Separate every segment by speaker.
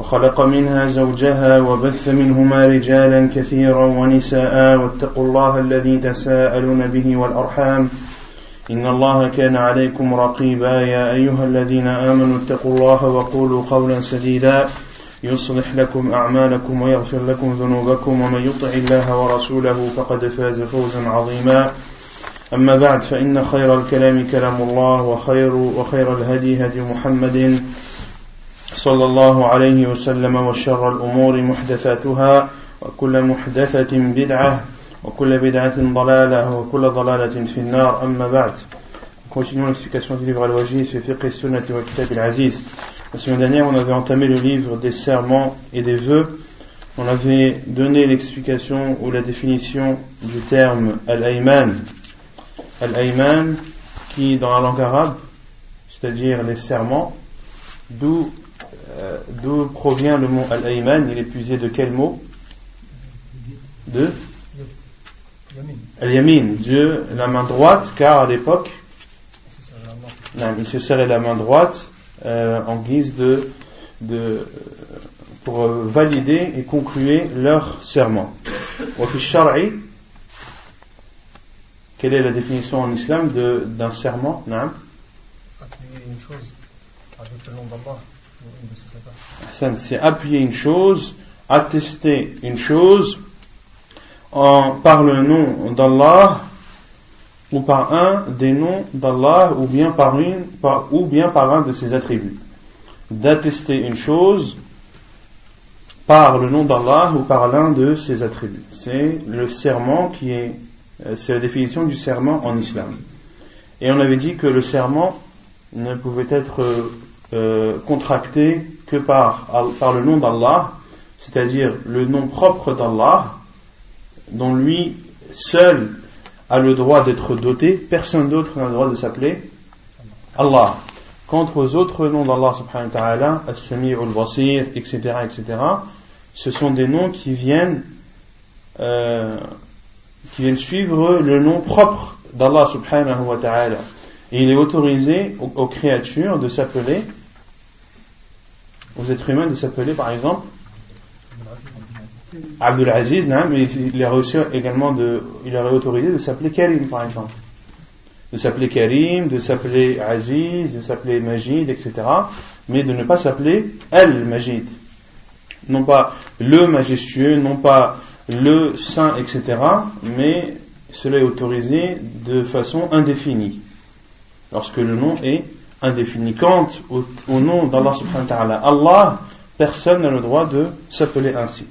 Speaker 1: وخلق منها زوجها وبث منهما رجالا كثيرا ونساء واتقوا الله الذي تساءلون به والأرحام. إن الله كان عليكم رقيبا. يا أيها الذين آمنوا اتقوا الله وقولوا قولا سديدا. يصلح لكم أعمالكم ويغفر لكم ذنوبكم. ومن يطع الله ورسوله فقد فاز فوزا عظيما. أما بعد فإن خير الكلام كلام الله وخير وخير الهدي هدي محمد صلى الله عليه وسلم وشر الأمور محدثاتها وكل محدثة بدعة وكل بدعة ضلالة وكل ضلالة في النار أما بعد Continuons l'explication du livre Al-Wajid, ce fiqh sunnat wa kitab al-aziz. La semaine dernière, on avait entamé le livre des serments et des vœux. On avait donné l'explication ou la définition du terme al-ayman. Al-ayman, qui dans la langue arabe, c'est-à-dire les serments, d'où euh, d'où provient le mot al-ayman? Il est puisé de quel mot? De? Al-yamin, Dieu, la main droite, car à l'époque, il se serrait la main droite euh, en guise de, de pour valider et conclure leur serment. Quelle est la définition en islam d'un serment?
Speaker 2: Appuyer une chose avec le nom
Speaker 1: d'Allah. C'est appuyer une chose, attester une chose en, par le nom d'Allah ou par un des noms d'Allah ou bien par une ou bien par un de ses attributs. D'attester une chose par le nom d'Allah ou par l'un de ses attributs. C'est le serment qui est euh, c'est la définition du serment en islam. Et on avait dit que le serment ne pouvait être euh, contracté que par, par le nom d'Allah, c'est-à-dire le nom propre d'Allah, dont lui seul a le droit d'être doté, personne d'autre n'a le droit de s'appeler Allah. Quant aux autres noms d'Allah subhanahu wa ta'ala, As-Sami' al-Basir, etc., etc., ce sont des noms qui viennent, euh, qui viennent suivre le nom propre d'Allah subhanahu wa ta'ala. Et il est autorisé aux, aux créatures de s'appeler, aux êtres humains de s'appeler par exemple Abdul Aziz, mais il a reçu également de, il aurait autorisé de s'appeler Karim, par exemple. De s'appeler Karim, de s'appeler Aziz, de s'appeler Majid, etc. Mais de ne pas s'appeler Al-Majid. Non pas le majestueux, non pas le saint, etc. Mais cela est autorisé de façon indéfinie. Lorsque le nom est indéfini. Quant au, nom d'Allah subhanahu ta'ala, Allah, personne n'a le droit de s'appeler ainsi.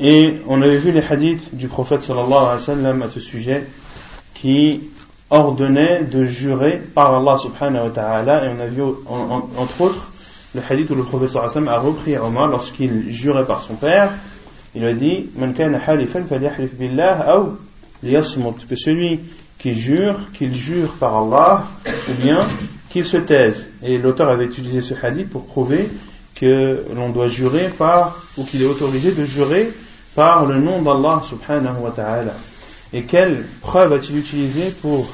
Speaker 1: Et on avait vu les hadiths du prophète sallallahu alayhi sallam à ce sujet qui ordonnait de jurer par Allah subhanahu ta'ala et on a vu entre autres le hadith où le prophète sallallahu a repris Omar lorsqu'il jurait par son père il a dit que celui qui jure qu'il jure par Allah ou bien qu'il se taise. Et l'auteur avait utilisé ce hadith pour prouver que l'on doit jurer par, ou qu'il est autorisé de jurer par le nom d'Allah subhanahu wa ta'ala. Et quelle preuve a-t-il utilisé pour,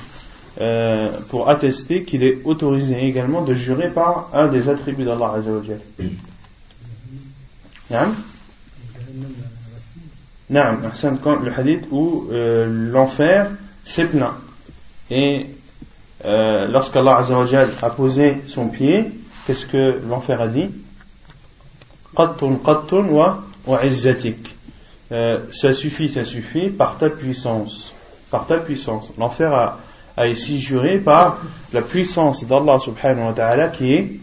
Speaker 1: euh, pour attester qu'il est autorisé également de jurer par un des attributs d'Allah azawajal Naam, le hadith où euh, l'enfer plein. Et euh, lorsqu'Allah azawajal a posé son pied, qu'est-ce que l'enfer a dit? Qattun qattun wa, wa izzatik. Euh, ça suffit, ça suffit par ta puissance. Par ta puissance. L'enfer a, a ici juré par la puissance d'Allah subhanahu wa ta'ala qui est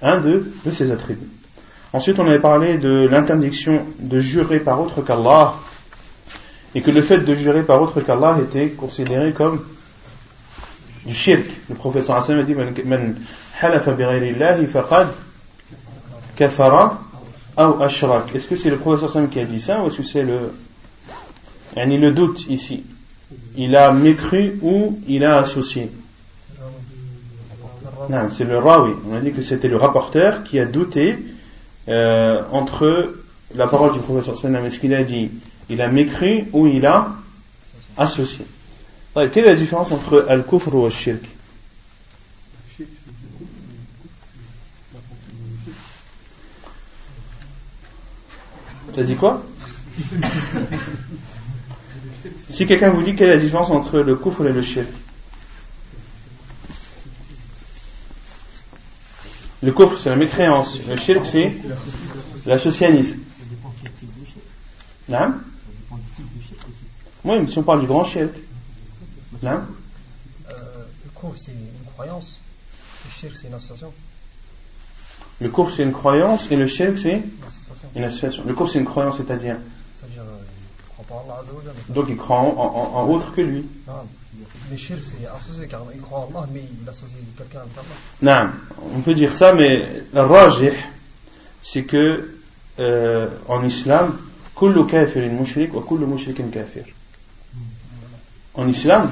Speaker 1: un de, de ses attributs. Ensuite, on avait parlé de l'interdiction de jurer par autre qu'Allah et que le fait de jurer par autre qu'Allah était considéré comme du shirk. Le professeur Hassan a dit halafa bi faqad kafara ou ashrak. Est-ce que c'est le professeur Hassan qui a dit ça ou est-ce que c'est le. Yani le doute ici? Il a mécru ou il a associé? Non, c'est le rawi. On a dit que c'était le rapporteur qui a douté euh, entre la parole du professeur sallam est-ce qu'il a dit il a mécru ou il a associé. quelle est la différence entre al-kufr ou al-shirk? Tu dit quoi? Si quelqu'un vous dit quelle est la différence entre le kufr et le shirk? Le kufr, c'est la mécréance. Le shirk, c'est l'associanisme. Non Oui, mais si on parle du grand shirk.
Speaker 2: Non euh, Le kufr, c'est une croyance. Le shirk, c'est une association.
Speaker 1: Le kufr, c'est une croyance et le shirk, c'est une association. Le kufr, c'est une croyance, c'est-à-dire
Speaker 2: C'est-à-dire, euh, pas en Allah.
Speaker 1: Donc il croit en, en autre que lui.
Speaker 2: Non. Le shirk, c'est associé car il croit en Allah, mais il associe quelqu'un avec Allah.
Speaker 1: Non, on peut dire ça, mais le rajih, c'est que euh, en islam, kafirin mushrik wa kullu mushrikin kafir. En islam.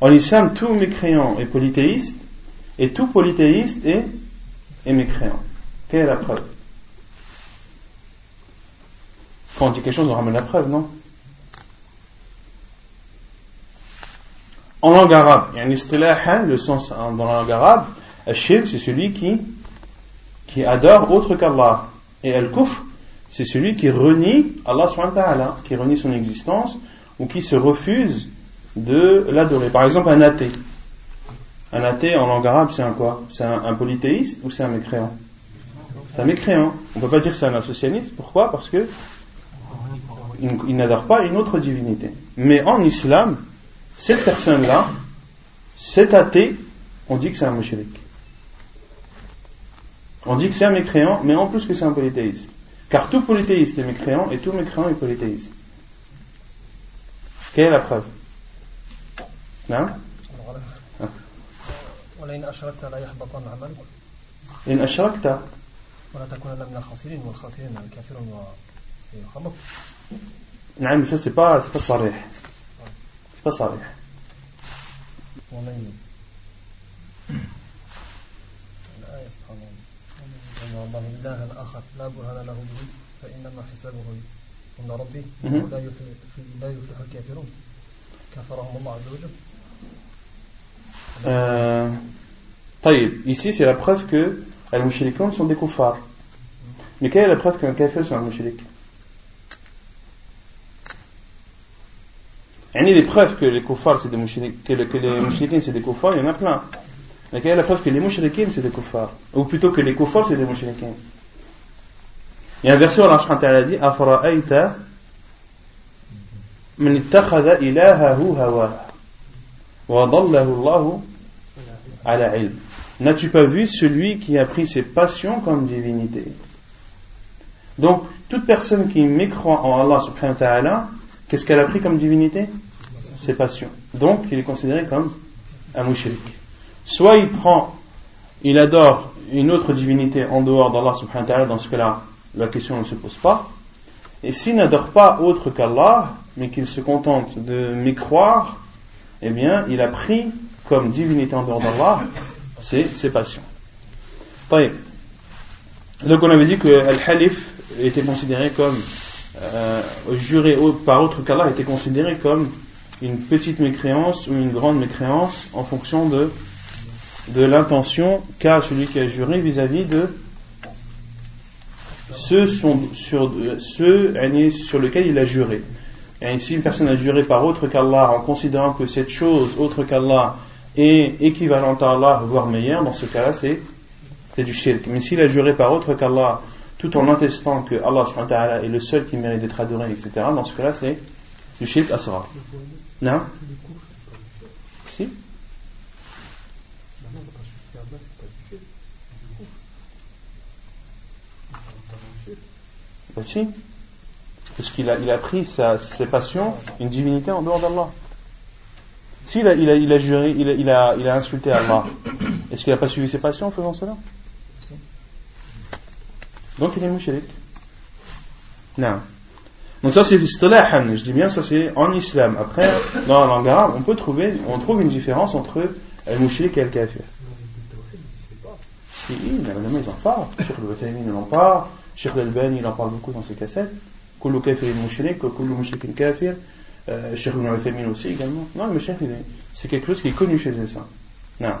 Speaker 1: En islam, tout mécréant est polythéiste et tout polythéiste est, mécréant. Quelle est la preuve? Quand on dit quelque chose, on ramène la preuve, non? En langue arabe, il y a un istilah, le sens dans la langue arabe, al-shirk, c'est celui qui, qui adore autre qu'Allah. Et al-kufr, c'est celui qui renie Allah subhanahu qui renie son existence, ou qui se refuse de l'adorer. Par exemple, un athée. Un athée en langue arabe, c'est un quoi? C'est un, polythéiste ou c'est un mécréant? C'est un mécréant. On ne peut pas dire que c'est un associaniste. Pourquoi? Parce que il, n'adore pas une autre divinité. Mais en islam, cette personne-là, cet athée, on dit que c'est un mushrik. On dit que c'est un mécréant, mais en plus que c'est un polythéiste. Car tout polythéiste est mécréant et tout mécréant est polythéiste. Quelle est la preuve Non إن أشركت ولا تكون من الخاسرين والخاسرين الكافرون نعم mais ça c'est pas c'est pas صريح c'est pas صريح ومن الله الله إلها آخر لا برهان له به فإنما حسابه عند ربي لا يفلح لا يفلح الكافرون كفرهم الله عز وجل Euh, طيب, ici c'est la preuve que les mouchriquins sont des kuffars. Mais quelle est la preuve qu'un kafir c'est un mouchrik Il y a des preuves que les kuffars c'est des que, les mouchriquins c'est des kuffars, il y en a plein. Mais quelle est la preuve que les mouchriquins c'est des kuffars Ou plutôt que les kuffars c'est des mouchriquins Il y a un verset où Allah subhanahu wa dit Afara'aita من اتخذ إلهه هواه وضله الله على علم N'as-tu pas vu celui qui a pris ses passions comme divinité Donc, toute personne qui mécroit en Allah subhanahu wa ta'ala, qu'est-ce qu'elle a pris comme divinité Ses passions. Donc, il est considéré comme un mouchrik. Soit il prend, il adore une autre divinité en dehors d'Allah dans ce cas-là, la question ne se pose pas. Et s'il n'adore pas autre qu'Allah, mais qu'il se contente de mécroire, eh bien, il a pris comme divinité en dehors d'Allah ses, ses passions. Donc on avait dit que Al-Halif était considéré comme euh, juré par autre qu'Allah était considéré comme une petite mécréance ou une grande mécréance en fonction de, de l'intention qu'a celui qui a juré vis-à-vis de ceux, sur, ceux sur lesquels il a juré. Et si une personne a juré par autre qu'Allah en considérant que cette chose autre qu'Allah est équivalente à Allah, voire meilleure, dans ce cas-là, c'est, c'est du shirk. Mais s'il a juré par autre qu'Allah tout en attestant que Allah est le seul qui mérite d'être adoré, etc., dans ce cas-là, c'est du shirk asra. Non Si Bah si. Parce qu'il a, il a pris sa, ses passions, une divinité en dehors d'Allah. S'il a, il a, il a juré, il a, il a, il a insulté Allah, est-ce qu'il n'a pas suivi ses passions en faisant cela? Donc il est mouchirik. Non. Donc ça c'est istilahan, je dis bien ça c'est en islam. Après, dans la langue arabe, on peut trouver, on trouve une différence entre le mouchirik et le kafir. Si, les ils en parlent. Cheikh al-Bataymin il en parle. Cheikh al-Albani il en parle beaucoup dans ses cassettes. Kullu kafir mouchirik, kullu mouchirik kafir. Euh, Cheikh Ibn aussi également. Non, mais Cheikh, c'est quelque chose qui est connu chez eux, ça. Non.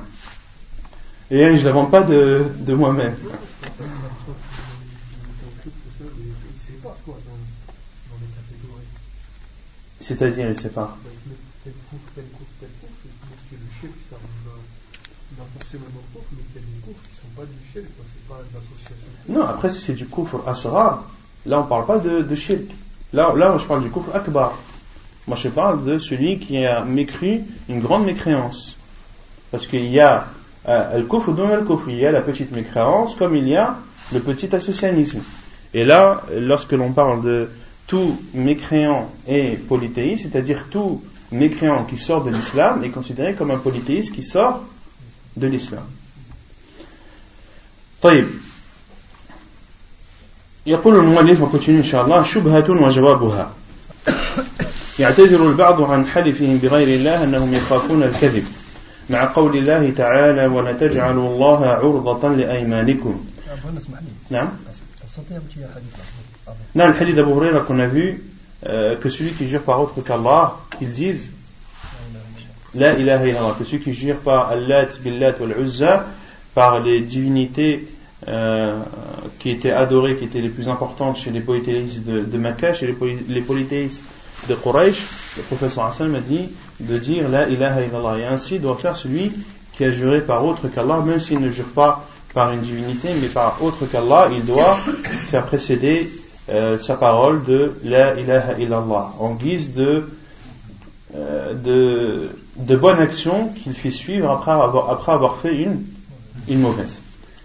Speaker 1: Et je ne l'invente pas de, de moi-même. C'est-à-dire, il pas. Non, après, si c'est du kufr asrar, là, on ne parle pas de, de shirk. Là, là, je parle du kufr akbar. Moi, je parle de celui qui a mécru une grande mécréance. Parce qu'il y a euh, le kufr le il y a la petite mécréance comme il y a le petit associanisme. Et là, lorsque l'on parle de tout mécréant et polythéiste, c'est-à-dire tout mécréant qui sort de l'islam est considéré comme un polythéiste qui sort de l'islam. طيب يقول المؤلف وكتن إن شاء الله شبهة وجوابها. يعتذر البعض عن حلفهم بغير الله أنهم يخافون الكذب. مع قول الله تعالى ولا تجعلوا الله عرضة لأيمانكم. نعم. نعم الحديث أبو هريرة كنا في كسوي كي جير par autre qu'Allah ils disent لا إله إلا الله كسوي كي جير par اللات باللات والعزة par les divinités euh, qui étaient adorées, qui étaient les plus importantes chez les polythéistes de, de Makkah, chez les, poly, les polythéistes de Quraysh, le professeur Hassan a dit de dire La ilaha illallah. Et ainsi doit faire celui qui a juré par autre qu'Allah, même s'il ne jure pas par une divinité, mais par autre qu'Allah, il doit faire précéder euh, sa parole de La ilaha illallah, en guise de, euh, de, de bonne action qu'il fait suivre après avoir, après avoir fait une, une mauvaise.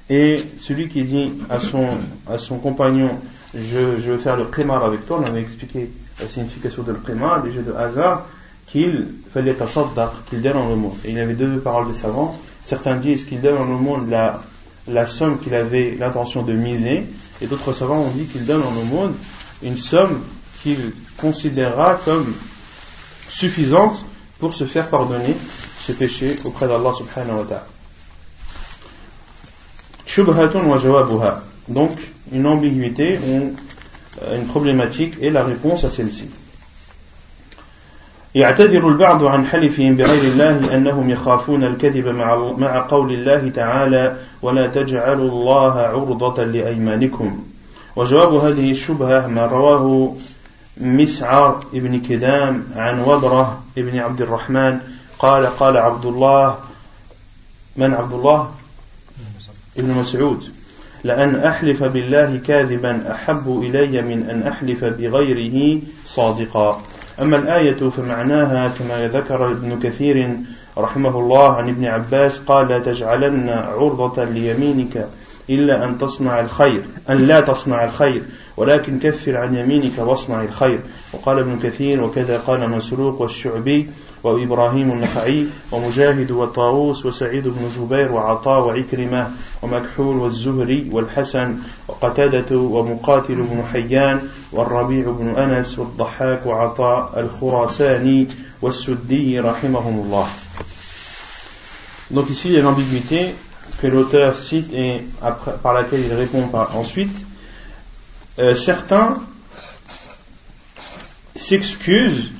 Speaker 1: Et celui qui dit à son, à son compagnon, je, je veux faire le qimar avec toi, on avait expliqué la signification de l'qimar, les jeux de hasard, qu'il fallait qu'il donne en monde. Et il y avait deux paroles des savants. Certains disent qu'il donne en monde la, la somme qu'il avait l'intention de miser, et d'autres savants ont dit qu'il donne en monde une somme qu'il considérera comme suffisante pour se faire pardonner ses péchés auprès d'Allah subhanahu wa ta'ala. Shubhatun wa jawabuha. Donc, une ambiguïté, une, une problématique et la réponse à celle-ci. يعتذر البعض عن حلفهم بغير الله أنهم يخافون الكذب مع, مع قول الله تعالى ولا تجعلوا الله عرضة لأيمانكم وجواب هذه الشبهة ما رواه مسعر ابن كدام عن وبرة ابن عبد الرحمن قال قال عبد الله من عبد الله ابن مسعود لأن أحلف بالله كاذبا أحب إلي من أن أحلف بغيره صادقا. أما الآية فمعناها كما ذكر ابن كثير رحمه الله عن ابن عباس قال لا تجعلن عرضة ليمينك إلا أن تصنع الخير أن لا تصنع الخير ولكن كفر عن يمينك واصنع الخير. وقال ابن كثير وكذا قال مسروق والشعبي وإبراهيم النخعي ومجاهد والطاووس وسعيد بن جبير وعطاء وعكرمة ومكحول والزهري والحسن وقتادة ومقاتل بن حيان والربيع بن أنس والضحاك وعطاء الخراساني والسدي رحمهم الله Donc ici, il y a l'ambiguïté que l'auteur cite et après, par laquelle il répond par, ensuite. Euh, certains s'excusent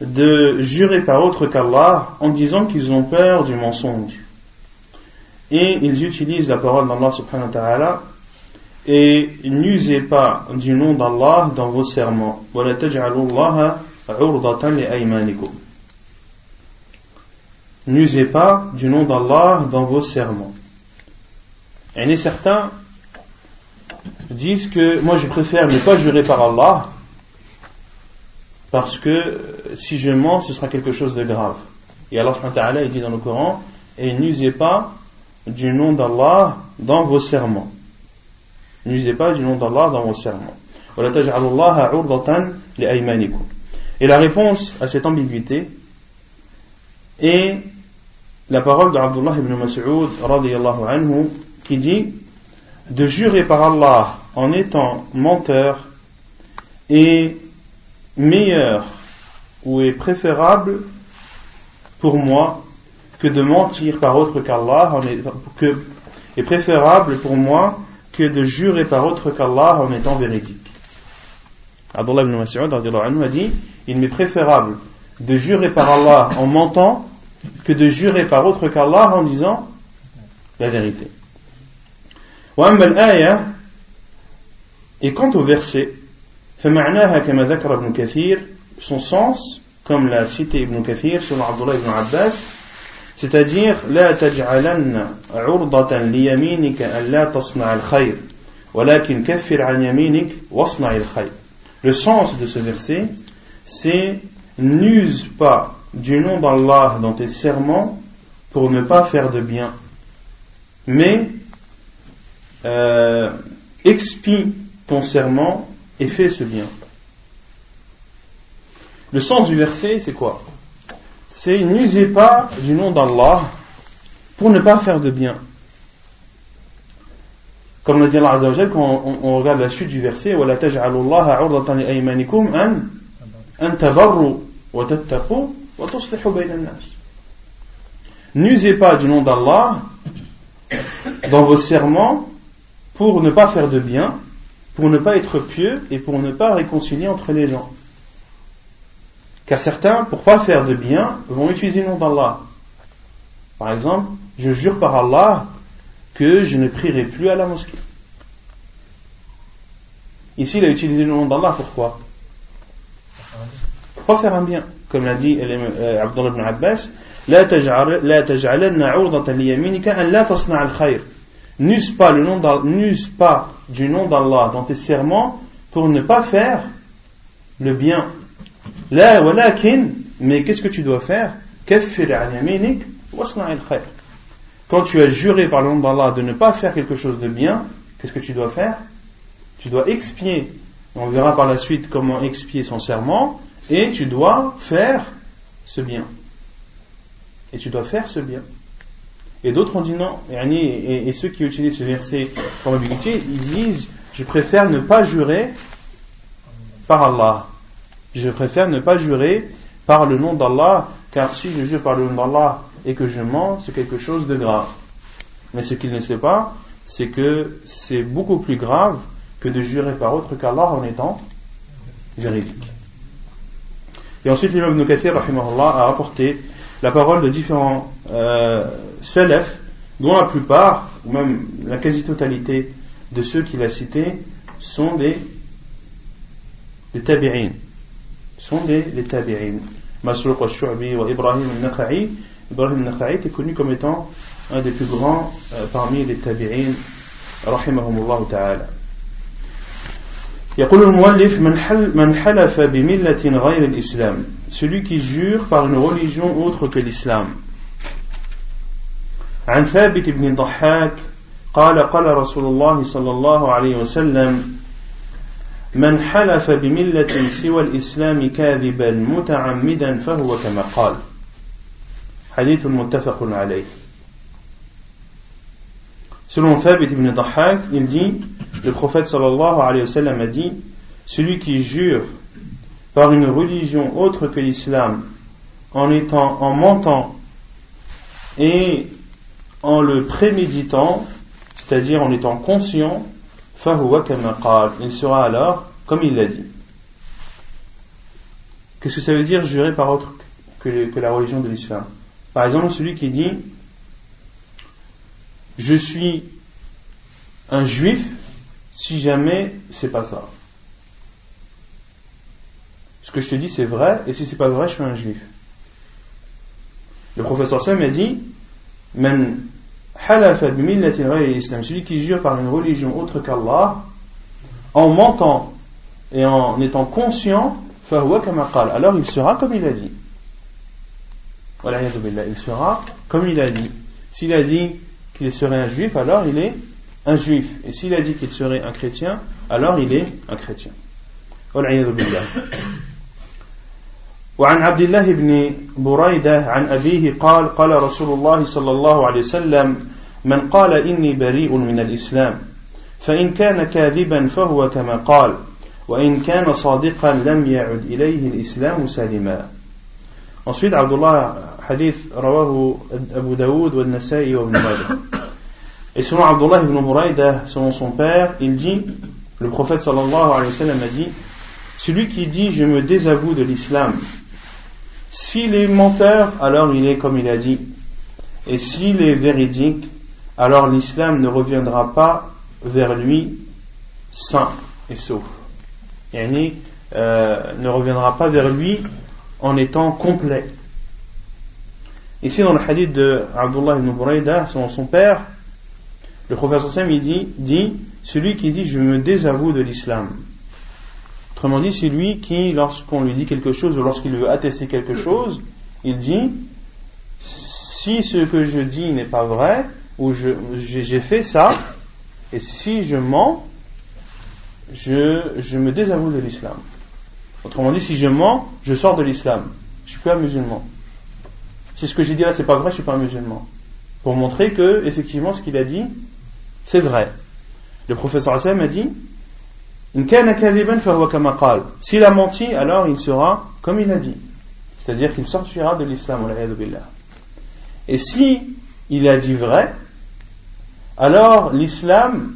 Speaker 1: de jurer par autre qu'Allah en disant qu'ils ont peur du mensonge. Et ils utilisent la parole d'Allah subhanahu wa ta'ala et n'usez pas du nom d'Allah dans vos serments. N'usez pas du nom d'Allah dans vos serments. Et certains disent que moi je préfère ne pas jurer par Allah parce que si je mens, ce sera quelque chose de grave. Et Allah il dit dans le Coran, et n'usez pas du nom d'Allah dans vos serments. N'usez pas du nom d'Allah dans vos serments. Et la réponse à cette ambiguïté est la parole d'Abdullah ibn Mas'ud qui dit de jurer par Allah en étant menteur est meilleur ou est préférable pour moi que de mentir par autre qu'Allah que est préférable pour moi que de jurer par autre qu'Allah en étant véridique. Abdullah ibn Mas'ud a dit il m'est préférable de jurer par Allah en mentant que de jurer par autre qu'Allah en disant la vérité. Et quant au verset, son sens, comme l'a cité Ibn Kathir sur Abdullah ibn Abbas, c'est-à-dire لا تجعلن عرضة ليمينك أن لا تصنع الخير ولكن كفر عن يمينك واصنع الخير Le sens de ce verset, c'est n'use pas du nom d'Allah dans tes serments pour ne pas faire de bien, mais euh, expie ton serment et fais ce bien. Le sens du verset, c'est quoi C'est n'usez pas du nom d'Allah pour ne pas faire de bien. Comme le dit Allah Azzawajal, quand on, on, regarde la suite du verset, وَلَا تَجْعَلُوا اللَّهَ عُرْضَةً لِأَيْمَانِكُمْ أَنْ أَنْ تَبَرُّوا وَتَتَّقُوا وَتُصْلِحُوا بَيْنَ النَّاسِ N'usez pas du nom d'Allah dans vos serments pour ne pas faire de bien, pour ne pas être pieux et pour ne pas réconcilier entre les gens. Car certains, pour pas faire de bien, vont utiliser le nom d'Allah. Par exemple, je jure par Allah que je ne prierai plus à la mosquée. Ici, il a utilisé le nom d'Allah, pourquoi? Pourquoi faire un bien Comme l'a dit Abdullah ibn Abbas, N'use pas, le nom pas du nom d'Allah dans tes serments pour ne pas faire le bien la walakin, mais qu'est-ce que tu dois faire? Quand tu as juré par le d'Allah de ne pas faire quelque chose de bien, qu'est-ce que tu dois faire? Tu dois expier. On verra par la suite comment expier son serment, et tu dois faire ce bien. Et tu dois faire ce bien. Et d'autres ont dit non. Et, et, ceux qui utilisent ce verset comme ambiguïté, ils disent Je préfère ne pas jurer par Allah je préfère ne pas jurer par le nom d'Allah, car si je jure par le nom d'Allah et que je mens, c'est quelque chose de grave. Mais ce qu'il ne sait pas, c'est que c'est beaucoup plus grave que de jurer par autre qu'Allah en étant véridique. Et ensuite, l'imam Ibn a rapporté la parole de différents euh, dont la plupart, ou même la quasi-totalité de ceux qu'il a cités, sont des, des sont les, les tabi'in. Masruq al-Shu'bi wa Ibrahim al-Nakha'i. Ibrahim al-Nakha'i était connu comme étant un des plus grands euh, parmi les tabi'in, rahimahumullah ta'ala. يقول المؤلف من, حل من حلف بملة غير الإسلام celui qui jure par une religion autre que l'islam عن ثابت بن ضحاك قال قال رسول الله صلى الله عليه وسلم من حلف بملة سوى الإسلام كاذبا متعمدا فهو كما قال حديث متفق عليه Selon Thabit ibn Dahhak, il dit, le prophète sallallahu alayhi wa sallam a dit, celui qui jure par une religion autre que l'islam, en étant, en mentant et en le préméditant, c'est-à-dire en étant conscient, il sera alors comme il l'a dit. Qu'est-ce que ça veut dire jurer par autre que, la religion de l'islam? Par exemple, celui qui dit Je suis un juif si jamais c'est pas ça. Ce que je te dis c'est vrai, et si c'est pas vrai, je suis un juif. Le professeur Sam a dit Men celui qui jure par une religion autre qu'Allah, en mentant et en étant conscient, alors il sera comme il a dit. Il sera comme il a dit. S'il a dit qu'il serait un juif, alors il est un juif. Et s'il a dit qu'il serait un chrétien, alors il est un chrétien. وعن عبد الله بن بريدة عن أبيه قال قال رسول الله صلى الله عليه وسلم من قال إني بريء من الإسلام فإن كان كاذبا فهو كما قال وإن كان صادقا لم يعد إليه الإسلام سالما Ensuite, Abdullah, hadith, rawahu Abu Daoud, wa Nasa'i wa Ibn Majah. Et selon Abdullah ibn Muraïda, selon son père, il dit, le prophète sallallahu alayhi wa sallam a dit, celui qui dit je me désavoue de l'islam, s'il est menteur, alors il est comme il a dit. Et s'il est véridique, alors l'islam ne reviendra pas vers lui sain et sauf. Yani, euh, ne reviendra pas vers lui en étant complet. Ici, dans le hadith de Abdullah ibn Buraida, selon son père, le professeur Sam dit Celui qui dit je me désavoue de l'islam. Autrement dit, c'est lui qui, lorsqu'on lui dit quelque chose ou lorsqu'il veut attester quelque chose, il dit Si ce que je dis n'est pas vrai, ou j'ai fait ça, et si je mens, je, me désavoue de l'islam. Autrement dit, si je mens, je sors de l'islam. Je suis plus un musulman. Si ce que j'ai dit là, c'est pas vrai, je suis pas un musulman. Pour montrer que, effectivement, ce qu'il a dit, c'est vrai. Le professeur Hassan a dit, s'il a menti, alors il sera comme il a dit. C'est-à-dire qu'il sortira de l'islam. Et si il a dit vrai, alors l'islam,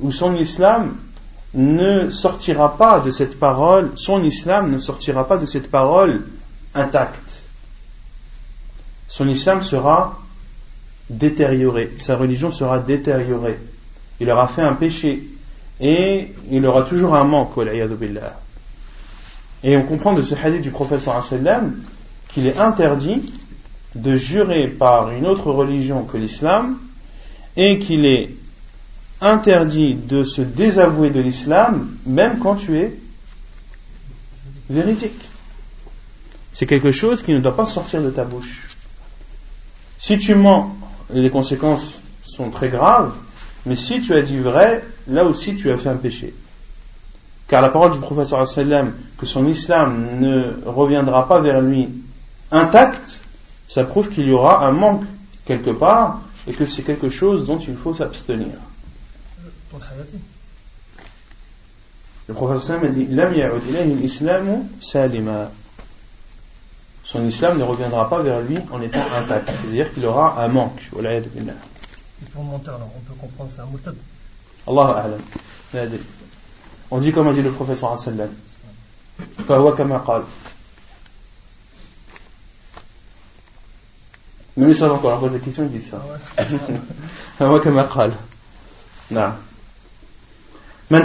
Speaker 1: ou son islam, ne sortira pas de cette parole, son islam ne sortira pas de cette parole intacte. Son islam sera détérioré, sa religion sera détériorée. Il aura fait un péché et il aura toujours un manque. Et on comprend de ce hadith du professeur qu'il est interdit de jurer par une autre religion que l'islam et qu'il est interdit de se désavouer de l'islam même quand tu es véridique. C'est quelque chose qui ne doit pas sortir de ta bouche. Si tu mens, les conséquences sont très graves, mais si tu as dit vrai, là aussi tu as fait un péché. Car la parole du professeur sallam que son islam ne reviendra pas vers lui intact, ça prouve qu'il y aura un manque quelque part et que c'est quelque chose dont il faut s'abstenir. Le professeur a dit Son islam ne reviendra pas vers lui en étant intact. C'est-à-dire qu'il aura un manque.
Speaker 2: Pour menteur, on peut comprendre c'est un mutad.
Speaker 1: Allah a'lam. On dit comme a dit le professeur sallam. فهو كما قال. Même si on encore pose la question, il dit ça. فهو كما قال. نعم. Le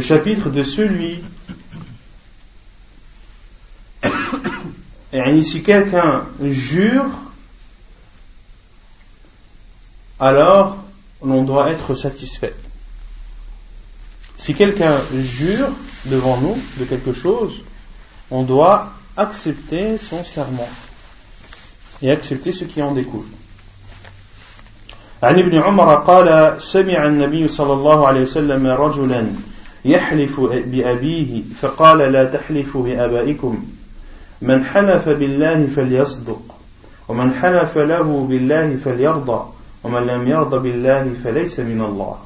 Speaker 1: chapitre de celui et si quelqu'un jure alors l'on doit être satisfait. Si quelqu'un jure devant nous de quelque chose, on doit accepter son serment et accepter ce qui en découle. عن ابن عمر قال سمع النبي صلى الله عليه وسلم رجلا يحلف بأبيه فقال لا تحلفوا بآبائكم من حلف بالله فليصدق ومن حلف له بالله فليرضى ومن لم يرضى بالله فليس من الله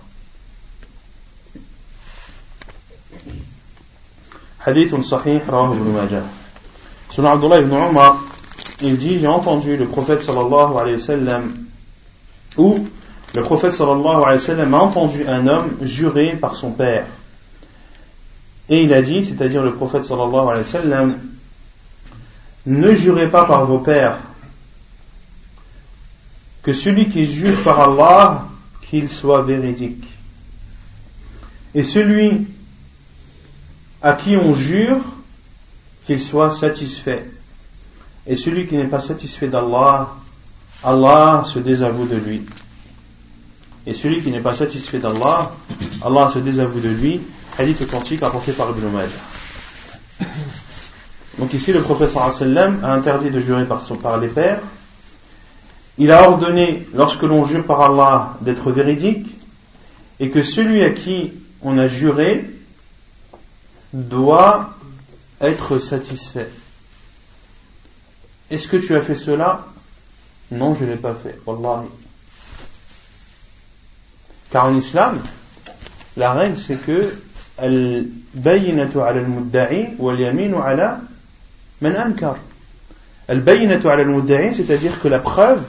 Speaker 1: حديث صحيح رواه ابن ماجه Selon Abdullah ibn Umar, il dit J'ai entendu le prophète sallallahu alayhi wa sallam où le prophète sallallahu alayhi wa sallam a entendu un homme jurer par son père. Et il a dit, c'est-à-dire le prophète sallallahu alayhi wa sallam, ne jurez pas par vos pères, que celui qui jure par Allah, qu'il soit véridique. Et celui à qui on jure, qu'il soit satisfait. Et celui qui n'est pas satisfait d'Allah, Allah se désavoue de lui. Et celui qui n'est pas satisfait d'Allah, Allah se désavoue de lui. Hadith authentique apporté par Ibn Majah. Donc ici, le professeur a interdit de jurer par, les pères. Il a ordonné, lorsque l'on jure par Allah, d'être véridique. et que celui à qui on a juré doit être satisfait. Est-ce que tu as fait cela? Non, je ne l'ai pas fait. Wallahi. Car en islam, la règle c'est que al-bayyinatu ala al-mudda'i wal yaminu ala c'est-à-dire que la preuve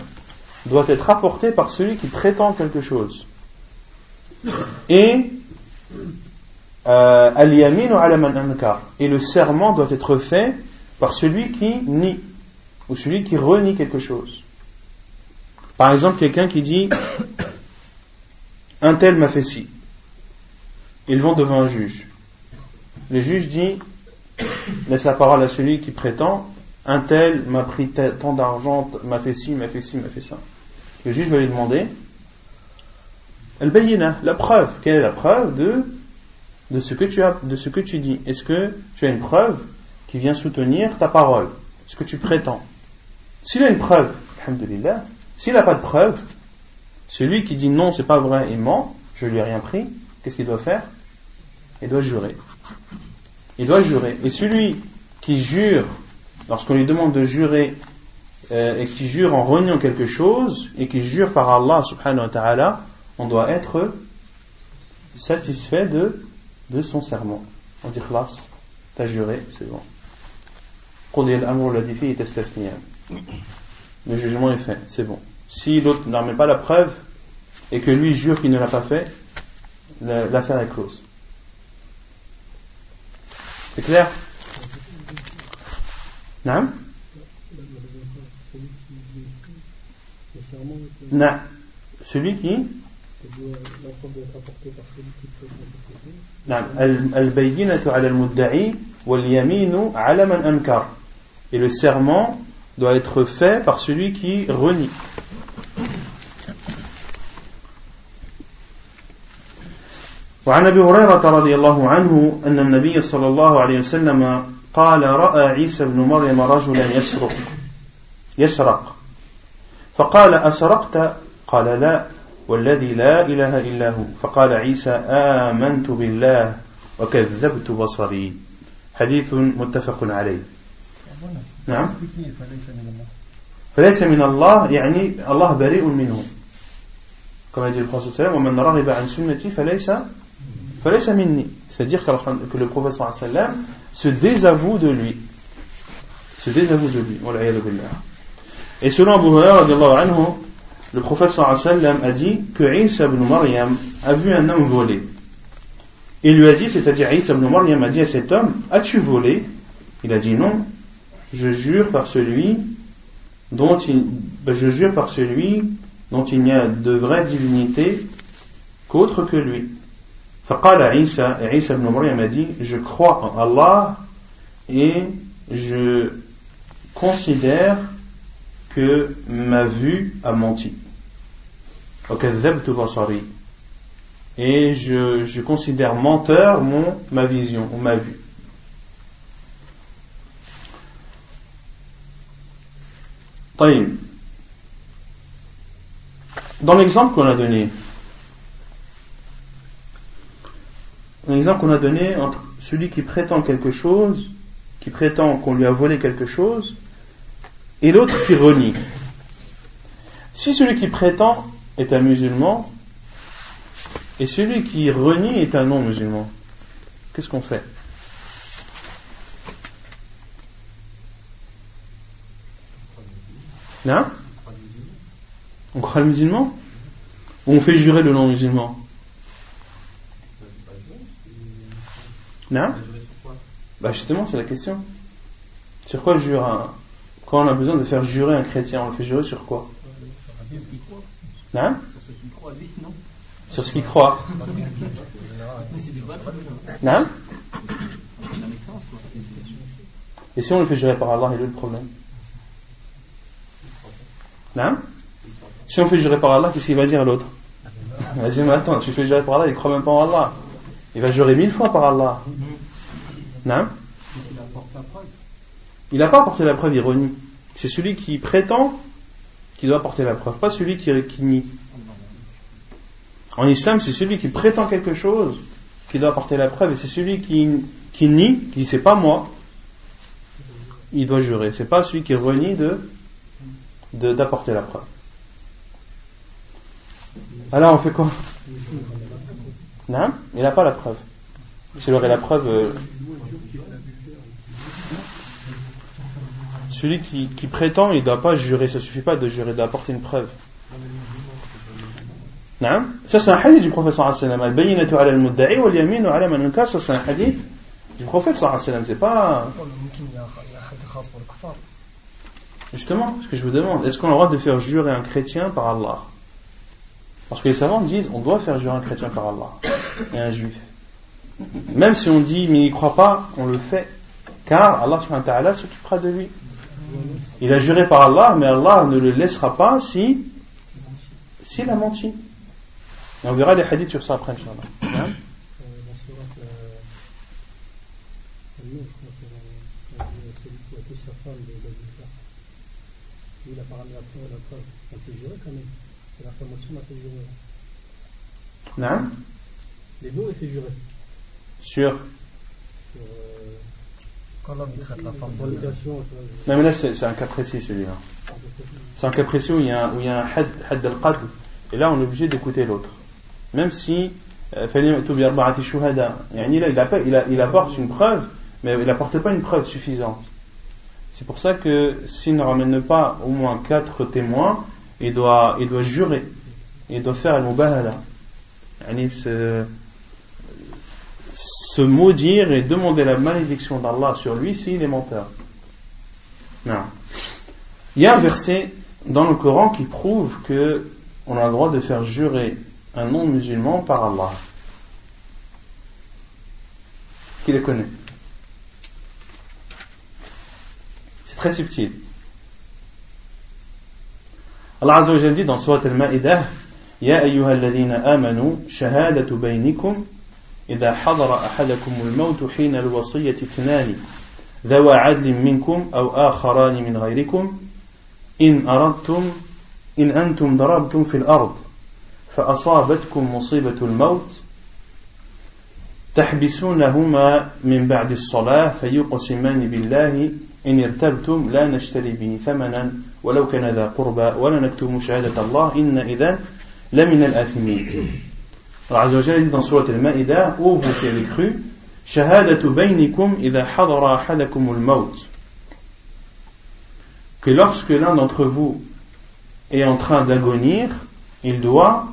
Speaker 1: doit être apportée par celui qui prétend quelque chose. Et euh. Et le serment doit être fait par celui qui nie ou celui qui renie quelque chose. Par exemple, quelqu'un qui dit un tel m'a fait ci. Ils vont devant un juge. Le juge dit laisse la parole à celui qui prétend. Un tel m'a pris tant d'argent, m'a fait ci, m'a fait ci, m'a fait ça. Le juge va lui demander. La preuve. Quelle est la preuve de, de, ce que tu as, de ce que tu dis? Est-ce que tu as une preuve qui vient soutenir ta parole? Ce que tu prétends? S'il a une preuve, alhamdulillah, s'il n'a pas de preuve, celui qui dit non, c'est pas vrai il ment, je lui ai rien pris, qu'est-ce qu'il doit faire? Il doit jurer. Il doit jurer. Et celui qui jure, lorsqu'on lui demande de jurer, euh, et qui jure en reniant quelque chose, et qui jure par Allah subhanahu wa ta'ala, on doit être satisfait de, de son serment. On dit khlas, t'as juré, c'est bon. Le jugement est fait, c'est bon. Si l'autre n'en pas la preuve et que lui jure qu'il ne l'a pas fait, l'affaire est close. C'est clair? Non? Non. Celui qui? Et le serment doit être fait par celui qui renie. وعن أبي هريرة رضي الله عنه أن النبي صلى الله عليه وسلم قال رأى عيسى بن مريم رجلا يسرق. يسرق. فقال أسرقت؟ قال لا والذي لا إله إلا هو. فقال عيسى آمنت بالله وكذبت بصري. حديث متفق عليه. نعم. فليس من الله يعني الله بريء منه. كما dit le prophète sallam ومن رغب عن سنتي فليس C'est-à-dire que le prophète se désavoue de lui. Se désavoue de lui. Et selon Abu Hurairah, le prophète a dit que Isa ibn Maryam a vu un homme voler. Il lui a dit, c'est-à-dire Isa ibn Maryam a dit à cet homme, as-tu volé? Il a dit non, je jure par celui dont ben, je jure par celui dont il n'y a de vraie divinité qu'autre que lui. فقال عيسى عيسى بن مريم a dit je crois en Allah et je considère que ma vue a menti et je, je considère menteur mon, ma vision ou ma vue Dans l'exemple qu'on a donné, un exemple qu'on a donné entre celui qui prétend quelque chose, qui prétend qu'on lui a volé quelque chose, et l'autre qui renie. Si celui qui prétend est un musulman, et celui qui renie est un non-musulman, qu'est-ce qu'on fait? Hein? On croit le musulman? Ou on fait jurer le non-musulman? Non Bah justement, c'est la question. Sur quoi le jure Quand on a besoin de faire jurer un chrétien, on le fait jurer sur quoi Non Sur ce qu'il croit. Non Et si on le fait jurer par Allah, il est le problème Non Si on fait jurer par Allah, qu'est-ce qu'il va dire à l'autre Il va dire, mais attends, tu fais jurer par Allah, il croit même pas en Allah. Il va jurer mille fois par Allah. Non Il n'a pas apporté la preuve ironie. C'est celui qui prétend qui doit apporter la preuve, pas celui qui, qui nie. En islam, c'est celui qui prétend quelque chose qui doit apporter la preuve, et c'est celui qui, qui nie, qui dit c'est pas moi, il doit jurer. C'est pas celui qui renie de d'apporter la preuve. Alors on fait quoi? Non, il n'a pas la preuve. S'il aurait la preuve, euh, celui qui, prétend, il ne doit pas jurer. Ça suffit pas de jurer, d'apporter une preuve. Non Ça c'est un hadith du prophète sallallahu Ça c'est un hadith du prophète sallallahu. C'est pas. Justement, ce que je vous demande, est-ce qu'on a le droit de faire jurer un chrétien par Allah? Parce que les savants disent, on doit faire jurer un chrétien par Allah et un juif. Même si on dit, mais il ne croit pas, on le fait. Car Allah s'occupera de lui. Il a juré par Allah, mais Allah ne le laissera pas si s'il a menti. Et on verra les hadiths sur ça après, Inch'Allah. Hein? Il a parlé après la preuve. Peut jurer quand même. C'est l'information m'a fait jurer. Non? Les mots, il fait jurer. Sur? Sur. Euh, quand l'homme traite la femme de. Non, mais là, c'est un cas précis celui-là. C'est un cas précis où il y a un, où il y a un had, had al-qadl. Et là, on est obligé d'écouter l'autre. Même si. Euh, il, il apporte une preuve, mais il n'apporte pas une preuve suffisante. C'est pour ça que s'il ne ramène pas au moins quatre témoins, il doit, jurer. Il doit faire al-mubahala. Se, se maudire et demander la malédiction d'Allah sur lui s'il est menteur. Non. Il y a un verset dans le Coran qui prouve que on a le droit de faire jurer un non-musulman par Allah. Qui le connaît? Très subtil. Allah Azza wa Jalla dit Surat Al-Ma'idah يا أيها الذين آمنوا شهادة بينكم إذا حضر أحدكم الموت حين الوصية اثنان ذوى عدل منكم أو آخران من غيركم إن أردتم إن أنتم ضربتم في الأرض فأصابتكم مصيبة الموت تحبسونهما من بعد الصلاة فيقسمان بالله إن ارتبتم لا نشتري به ثمنا ولو كان ذا قربى ولا نكتم شهادة الله إن إذا لمن الآثمين Allah Azza wa Jalla dit dans Surat al-Ma'ida, ô vous qui avez cru, shahadatu baynikum idha hadara ahadakum al-maut. Que lorsque l'un d'entre vous est en train d'agonir, il doit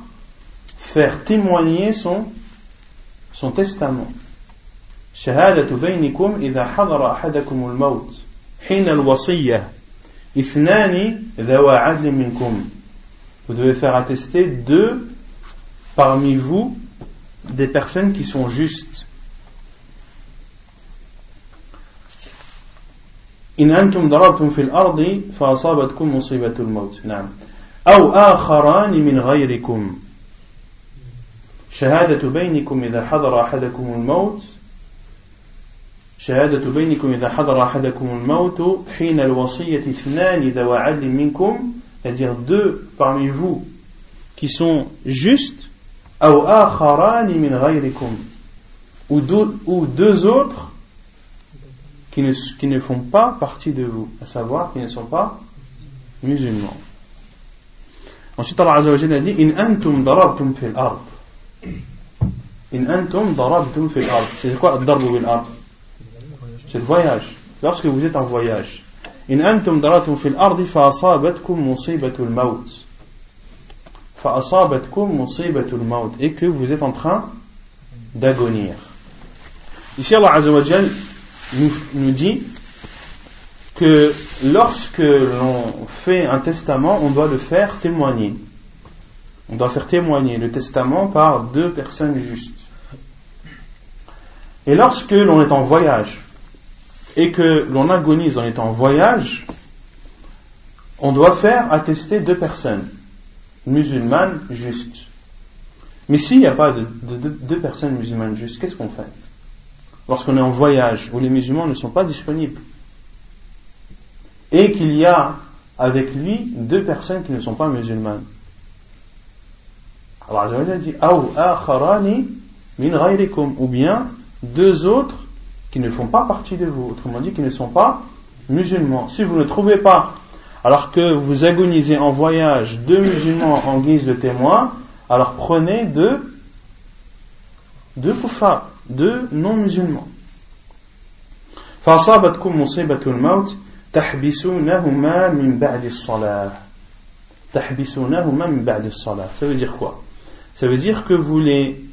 Speaker 1: faire témoigner son, son testament. Shahadatu baynikum idha hadara ahadakum al-maut. حين الوصية منكم. Vous devez faire attester deux parmi vous des personnes qui sont justes. إن أنتم ضربتم في الأرض فأصابتكم مصيبة الموت. نعم. أو آخران من غيركم. شهادة بينكم إذا حضر أحدكم الموت شهادة بينكم إذا حضر أحدكم الموت حين الوصية اثنان ذوى عدل منكم c'est-à-dire deux parmi vous qui sont justes أو آخران من غيركم ou deux, ou deux autres qui ne, qui ne font pas partie de vous à savoir qui ne sont pas musulmans ensuite Allah Azza wa Jalla dit إن أنتم ضربتم في الأرض إن أنتم ضربتم في الأرض c'est quoi الضرب بالأرض c'est le voyage. Lorsque vous êtes en voyage. إن أنتم ضربتم في الأرض فأصابتكم مصيبة الموت فأصابتكم مصيبة الموت et que vous êtes en train d'agonir. Ici Allah Azza wa Jal nous, nous dit que lorsque l'on fait un testament, on doit le faire témoigner. On doit faire témoigner le testament par deux personnes justes. Et lorsque l'on est en voyage, et que l'on agonise en étant en voyage, on doit faire attester deux personnes, musulmanes justes. Mais s'il n'y a pas de, deux personnes musulmanes justes, qu'est-ce qu'on fait? Lorsqu'on est en voyage, où les musulmans ne sont pas disponibles, et qu'il y a avec lui deux personnes qui ne sont pas musulmanes. Allah dit ou bien deux autres qui ne font pas partie de vous, autrement dit qui ne sont pas musulmans. Si vous ne trouvez pas, alors que vous agonisez en voyage, deux musulmans en guise de témoins, alors prenez deux, deux kuffars, deux non-musulmans. فأصابتكم مصيبة الموت تحبسونهما من بعد الصلاة تحبسونهما من بعد الصلاة ça veut dire quoi ça veut dire que vous les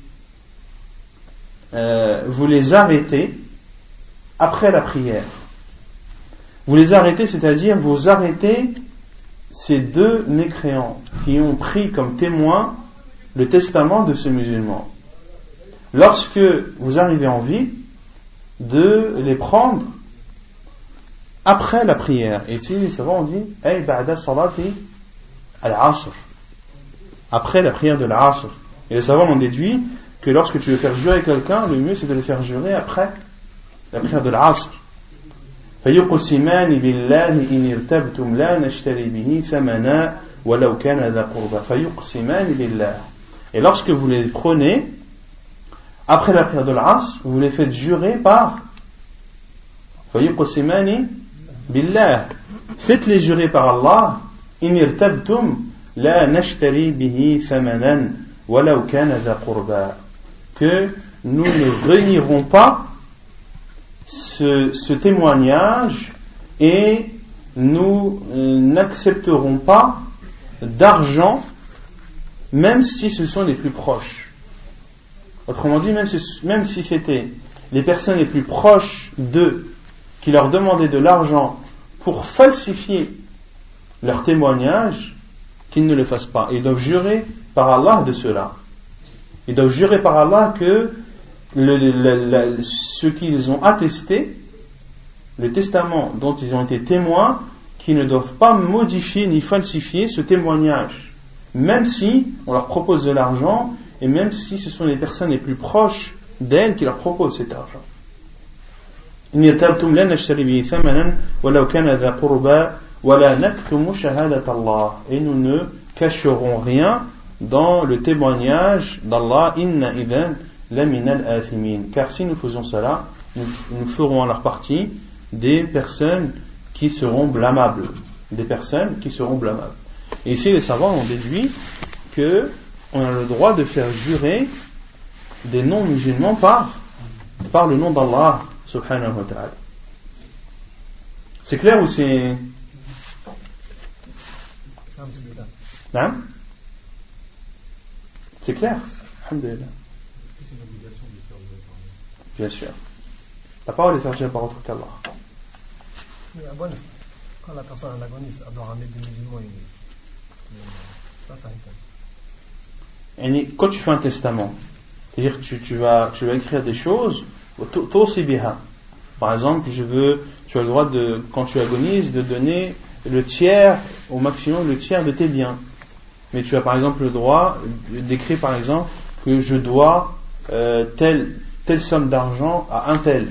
Speaker 1: euh, vous les arrêtez après la prière vous les arrêtez c'est-à-dire vous arrêtez ces deux mécréants qui ont pris comme témoin le testament de ce musulman lorsque vous arrivez en vie de les prendre après la prière. Et ici, les savants ont dit Ay ba'da salati al-asr. Après la prière de l'asr. Et les savants ont déduit que lorsque tu veux faire jurer quelqu'un, le mieux c'est de le faire jurer après la prière de l'asr. فيقسمان بالله إن ارتبتم لا نشتري به ثمنا ولو كان ذا قربى فيقسمان بالله Et lorsque vous les prenez, après la prière de l'As, vous les faites jurer par billah. Faites-les jurer par Allah. In irtabtum la nashtari bihi thamanan walau kana qurba. Que nous ne renierons pas ce, témoignage et nous euh, n'accepterons pas d'argent même si ce sont les plus proches. Autrement dit, même si, même si c'était les personnes les plus proches d'eux qui leur demandaient de l'argent pour falsifier leur témoignage, qu'ils ne le fassent pas. Ils doivent jurer par Allah de cela. Ils doivent jurer par Allah que ce qu'ils ont attesté, le testament dont ils ont été témoins, qu'ils ne doivent pas modifier ni falsifier ce témoignage. Même si on leur propose de l'argent et même si ce sont les personnes les plus proches d'elles qui leur proposent cet argent. Et nous ne cacherons rien dans le témoignage d'Allah car si nous faisons cela nous, ferons à leur partie des personnes qui seront blâmables. Des personnes qui seront blâmables. Et ici les savants ont déduit que on a le droit de faire jurer des non-musulmans par, par le nom d'Allah subhanahu wa ta'ala. C'est clair ou c'est... C'est clair? Alhamdulillah. Bien sûr. La parole est jurer par autre qu'Allah.
Speaker 2: Quand la personne agonise, elle doit ramener des musulmans, il... pas
Speaker 1: quand tu fais un testament, c'est-à-dire que tu, tu, vas, tu vas écrire des choses, par exemple, je veux, tu as le droit de, quand tu agonises, de donner le tiers, au maximum le tiers de tes biens. Mais tu as par exemple le droit d'écrire par exemple que je dois euh, telle, telle somme d'argent à un tel,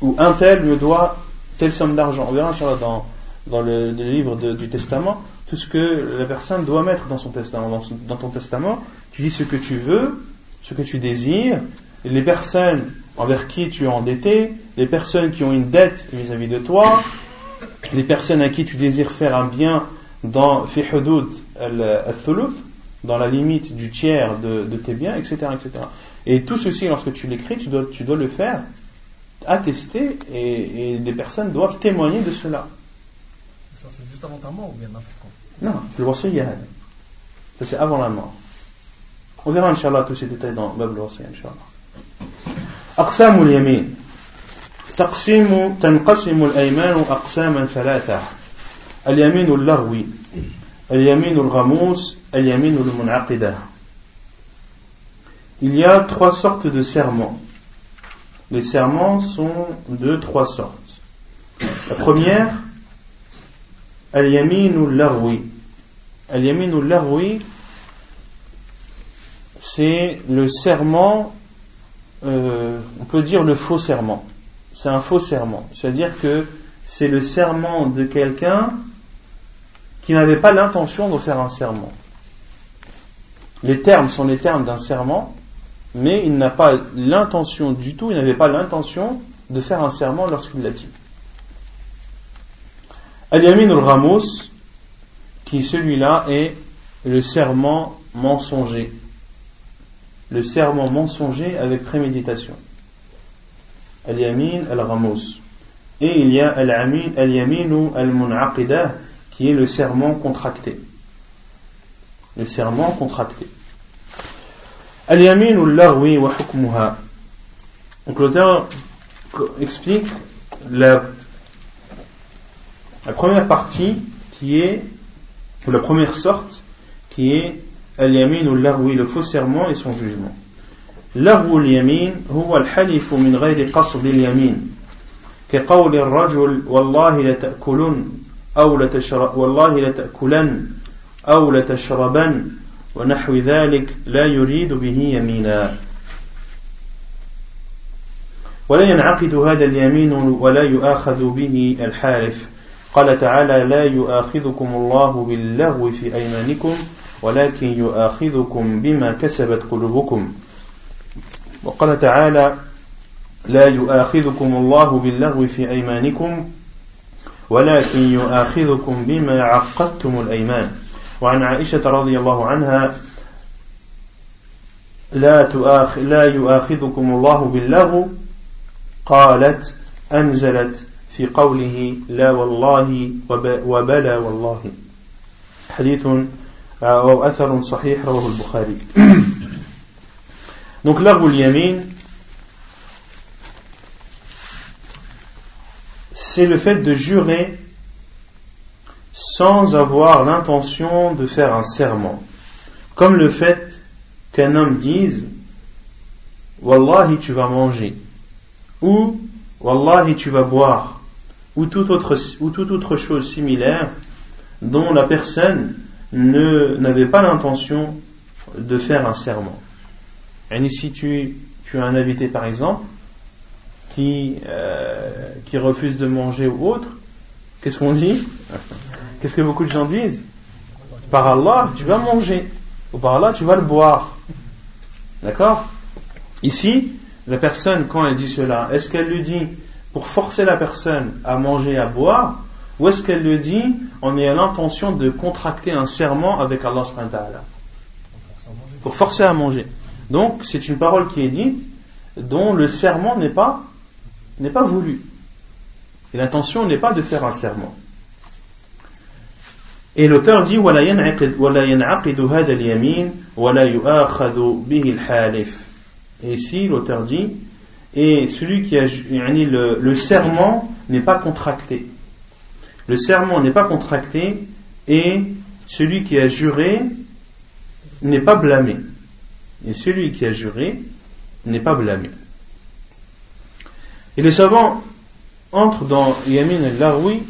Speaker 1: ou un tel me doit telle somme d'argent. On verra dans, dans le, livre de, du testament tout ce que la personne doit mettre dans son testament. Dans, ton testament, tu dis ce que tu veux, ce que tu désires, les personnes envers qui tu es endetté, les personnes qui ont une dette vis-à-vis de toi, les personnes à qui tu désires faire un bien dans al dans la limite du tiers de, tes biens, etc., etc. Et tout ceci, lorsque tu l'écris, tu dois, tu dois le faire attester et, et des personnes doivent témoigner de cela.
Speaker 2: Ça, c'est juste avant ta mort ou bien n'importe quand
Speaker 1: Non, le wasiyya. Ça, c'est avant la mort. On verra, Inch'Allah, tous ces détails dans Bab al-Wasiyya, Inch'Allah. أقسام اليمين تقسيم تنقسم الأيمان أقساما ثلاثة اليمين اللغوي اليمين الغموس اليمين المنعقدة il y a trois sortes de serments. Les serments sont de trois sortes. La première, Al-Yaminu Larwi. Al-Yaminu Larwi, c'est le serment, euh, on peut dire le faux serment. C'est un faux serment. C'est-à-dire que c'est le serment de quelqu'un qui n'avait pas l'intention de faire un serment. les termes sont les termes d'un serment, mais il n'a pas l'intention du tout, il n'avait pas l'intention de faire un serment lorsqu'il l'a dit. Al-Yamin al-Ramos, qui celui-là est le serment mensonger. Le serment mensonger avec préméditation. Al-Yamin al-Ramos. Et il y a Al-Yamin al-Mun'aqidah, qui est le serment contracté. Le serment contracté. Al-Yamin al-Larwi wa hukmuha. Donc l'auteur explique la, la première partie qui est, ou la première sorte qui est al-yamin ou l'arwi, le faux serment et son jugement. لغو اليمين هو الحلف من غير قصد اليمين كقول الرجل والله لتأكلن أو لتشرب والله لتأكلن أو لتشربن ونحو ذلك لا يريد به يمينا. ولا ينعقد هذا اليمين ولا يؤاخذ به الحالف قال تعالى لا يؤاخذكم الله باللغو في أيمانكم ولكن يؤاخذكم بما كسبت قلوبكم. وقال تعالى لا يؤاخذكم الله باللغو في أيمانكم ولكن يؤاخذكم بما عقدتم الأيمان. وعن عائشة رضي الله عنها لا, تؤاخ لا يؤاخذكم الله باللغو قالت أنزلت في قوله لا والله وبلى والله. حديث أو أثر صحيح رواه البخاري. Donc l'arbre yamin, c'est le fait de jurer sans avoir l'intention de faire un serment. Comme le fait qu'un homme dise Wallahi tu vas manger ou Wallahi tu vas boire ou toute autre, chose similaire dont la personne n'avait pas l'intention de faire un serment. Et si tu, tu as un invité par exemple qui, euh, qui refuse de manger ou autre, qu'est-ce qu'on dit? Qu'est-ce que beaucoup de gens disent Par Allah, tu vas manger. Ou par Allah, tu vas le boire. D'accord Ici, la personne, quand elle dit cela, est-ce qu'elle lui dit pour forcer la personne à manger, à boire, ou est-ce qu'elle le dit en ayant l'intention de contracter un serment avec Allah Pour forcer à manger. Donc, c'est une parole qui est dite dont le serment n'est pas, n'est pas voulu. Et l'intention n'est pas de faire un serment. Et l'auteur dit Et ici, l'auteur dit et celui qui a le, le serment n'est pas contracté. Le serment n'est pas contracté et celui qui a juré n'est pas blâmé. Et celui qui a juré n'est pas blâmé. Et les savants entrent dans Yamin al-Larwi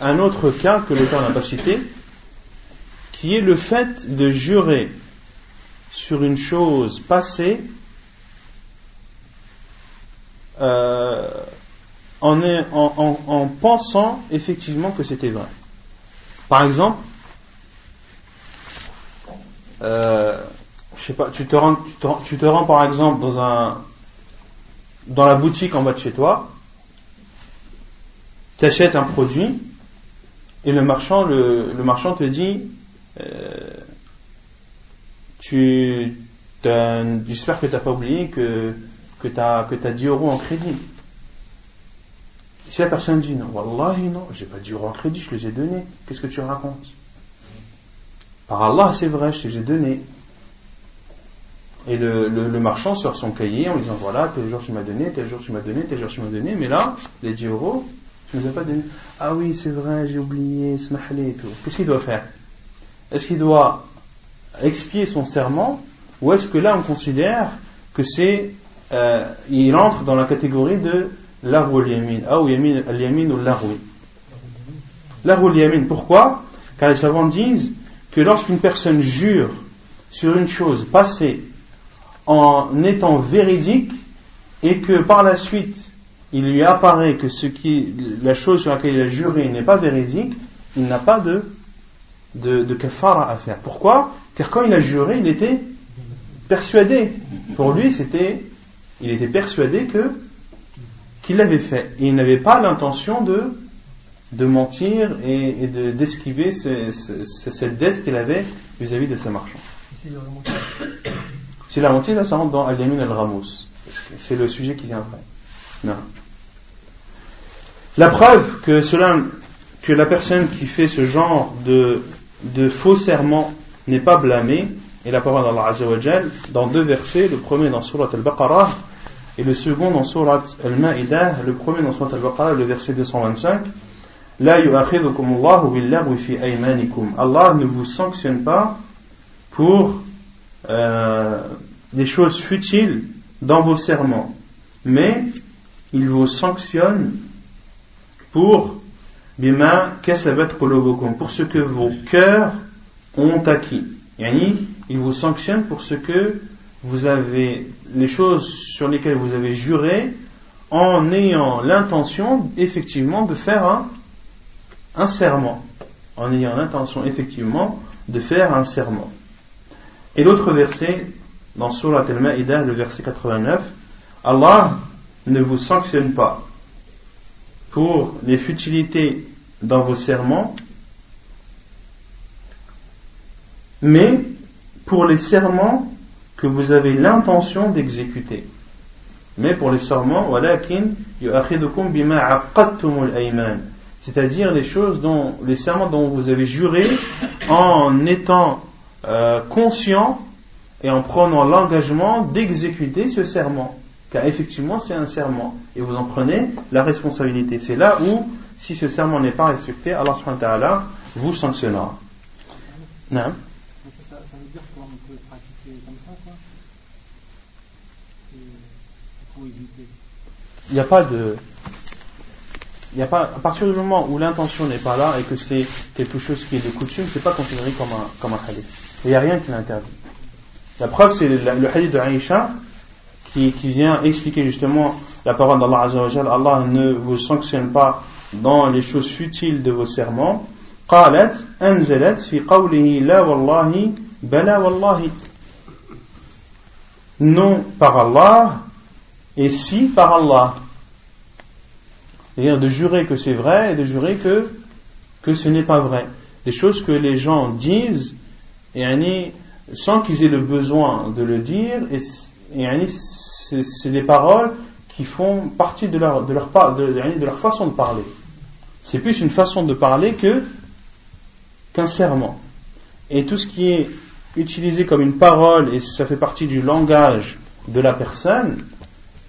Speaker 1: un autre cas que l'auteur n'a pas cité, qui est le fait de jurer sur une chose passée euh, en, en, en, pensant effectivement que c'était vrai. Par exemple, euh, je sais pas, tu te, rends, tu, te, rends par exemple dans un dans la boutique en bas de chez toi, tu un produit et le marchand, le, marchand te dit euh, tu j'espère que tu n'as pas oublié que que tu as, que as 10 euros en crédit. Si la personne dit non, Wallahi non, j'ai pas 10 euros en crédit, je les ai donnés. Qu'est-ce que tu racontes? Par Allah, c'est vrai, je les ai donnés. Et le, le, marchand sort son cahier en disant voilà, tel jour tu m'as donné, tel jour tu m'as donné, tel jour tu m'as donné, mais là, les 10 euros, tu ne les as pas donnés. Ah oui, c'est vrai, j'ai oublié, smahli et tout. Qu'est-ce qu'il doit faire? Est-ce qu'il doit expier son serment ou est-ce que là on considère que c'est euh, il entre dans la catégorie de l'arou yamin, ah, ou yamin ou l'arou. L'arou yamin, pourquoi? Car les savants disent que lorsqu'une personne jure sur une chose passée en étant véridique et que par la suite il lui apparaît que ce qui, la chose sur laquelle il a juré n'est pas véridique, il n'a pas de, de, de kafara à faire. Pourquoi? Car quand il a juré, il était persuadé. Pour lui, c'était, il était persuadé que qu'il l'avait fait. Et il n'avait pas l'intention de, de mentir et, d'esquiver cette dette qu'il avait vis-à-vis de ses marchands. S'il a menti, là, ça rentre dans Al-Yamin al-Ramos. C'est le sujet qui vient après. Non. La preuve que cela, que la personne qui fait ce genre de, faux serment n'est pas blâmée, est la parole d'Allah Azzawajal dans deux versets, le premier dans Surat al-Baqarah et le second dans Surat al-Ma'idah, le premier dans Surat al-Baqarah, le verset 225. Allah ne vous sanctionne pas pour euh, des choses futiles dans vos serments, mais il vous sanctionne pour bima pour ce que vos cœurs ont acquis. il vous sanctionne pour ce que vous avez, les choses sur lesquelles vous avez juré, en ayant l'intention effectivement de faire un, un serment. En ayant l'intention effectivement de faire un serment. Et l'autre verset, dans Surat al-Ma'idah, le verset 89, Allah ne vous sanctionne pas pour les futilités dans vos serments, mais pour les serments que vous avez l'intention d'exécuter. Mais pour les serments, c'est-à-dire les choses dont, les serments dont vous avez juré en étant euh, conscient et en prenant l'engagement d'exécuter ce serment. Car effectivement, c'est un serment. Et vous en prenez la responsabilité. C'est là où, si ce serment n'est pas respecté, Allah subhanahu wa ta'ala vous sanctionnera.
Speaker 2: Non. Ça, ça, veut dire qu'on peut pratiquer comme ça, quoi?
Speaker 1: Il n'y a pas de. Il a pas, à partir du moment où l'intention n'est pas là et que c'est quelque chose qui est de coutume, c'est pas considéré comme un, comme un hadith. Il n'y a rien qui l'interdit. La preuve, c'est le, le hadith de Aïcha, qui, qui vient expliquer justement la parole d'Allah Azzawajal, Allah ne vous sanctionne pas dans les choses futiles de vos serments. قالت أنزلت في قوله لا والله بلا والله non par Allah et si par Allah c'est-à-dire de jurer que c'est vrai et de jurer que, que ce n'est pas vrai des choses que les gens disent et sans qu'ils aient le besoin de le dire et, et c'est des paroles qui font partie de leur, de leur, de, de leur façon de parler. C'est plus une façon de parler qu'un serment. Et tout ce qui est utilisé comme une parole, et ça fait partie du langage de la personne,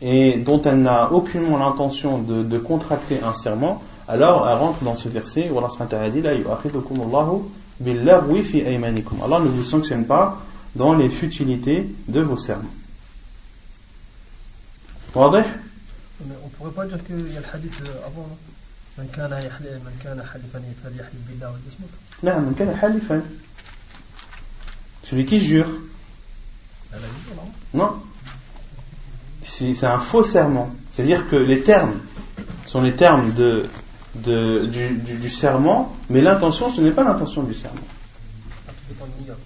Speaker 1: et dont elle n'a aucunement l'intention de, de, contracter un serment, alors elle rentre dans ce verset où Allah Allah ne vous sanctionne pas dans les futilités de vos serments.
Speaker 2: واضح؟ on pourrait pas dire qu'il y a le hadith avant من كان يحلف من كان حلفا فليحلف بالله وليصمت
Speaker 1: نعم من كان حلفا celui qui jure non c'est un faux serment c'est à dire que les termes sont les termes de, de du, du, du, serment mais l'intention ce n'est pas l'intention du serment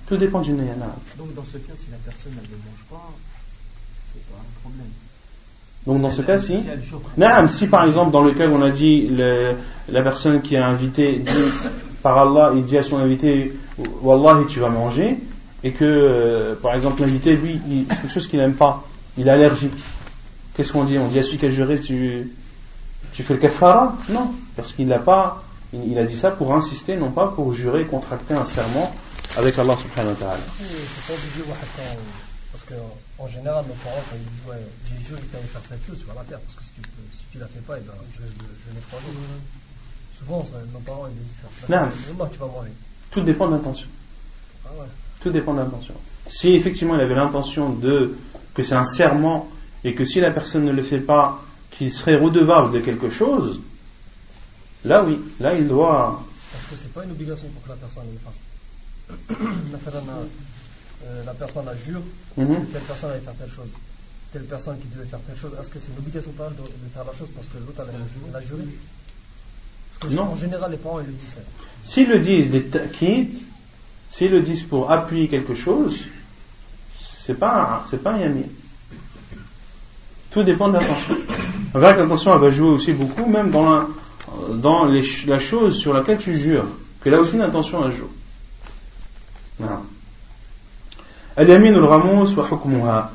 Speaker 1: tout dépend du niyya
Speaker 2: donc dans ce cas si la personne ne mange pas c'est pas un problème
Speaker 1: donc dans ce cas, si, si par exemple dans le cas où on a dit le, la personne qui a invité dit par Allah, il dit à son invité, Wallah, tu vas manger, et que euh, par exemple l'invité lui, c'est quelque chose qu'il n'aime pas, il est allergique. Qu'est-ce qu'on dit? On dit à celui qui a juré, tu, tu fais le kafara? Non, parce qu'il n'a pas, il, a dit ça pour insister, non pas pour jurer, contracter un serment avec Allah subhanahu wa ta'ala.
Speaker 2: Qu'en général, nos parents, quand ils disent Ouais, j'ai juré que tu allais faire cette chose, tu vas la faire. Parce que si tu ne si tu la fais pas, eh ben, je, je, n'ai pas Souvent, ça, nos parents, ils disent Non, mais tu vas manger.
Speaker 1: Tout dépend de l'intention. Ah ouais. Tout dépend de l'intention. Si effectivement il avait l'intention de que c'est un serment et que si la personne ne le fait pas, qu'il serait redevable de quelque chose, là oui, là il doit.
Speaker 2: Parce que c'est pas une obligation pour que la personne le fasse. Euh, la personne a jure, mhm. telle personne allait faire telle chose, telle personne qui devait faire telle chose, est-ce que c'est une obligation de, faire la chose parce que l'autre a juré Non. En général, les parents ils le disent.
Speaker 1: S'ils le disent, les ta'kid, s'ils le disent pour appuyer quelque chose, c'est pas, c'est pas un yamin. Tout dépend de l'intention. On verra que l'intention, elle va jouer aussi beaucoup, même dans la, dans les, la chose sur laquelle tu jures, que là aussi l'intention, elle joue. Voilà. اليمين الغموس وحكمها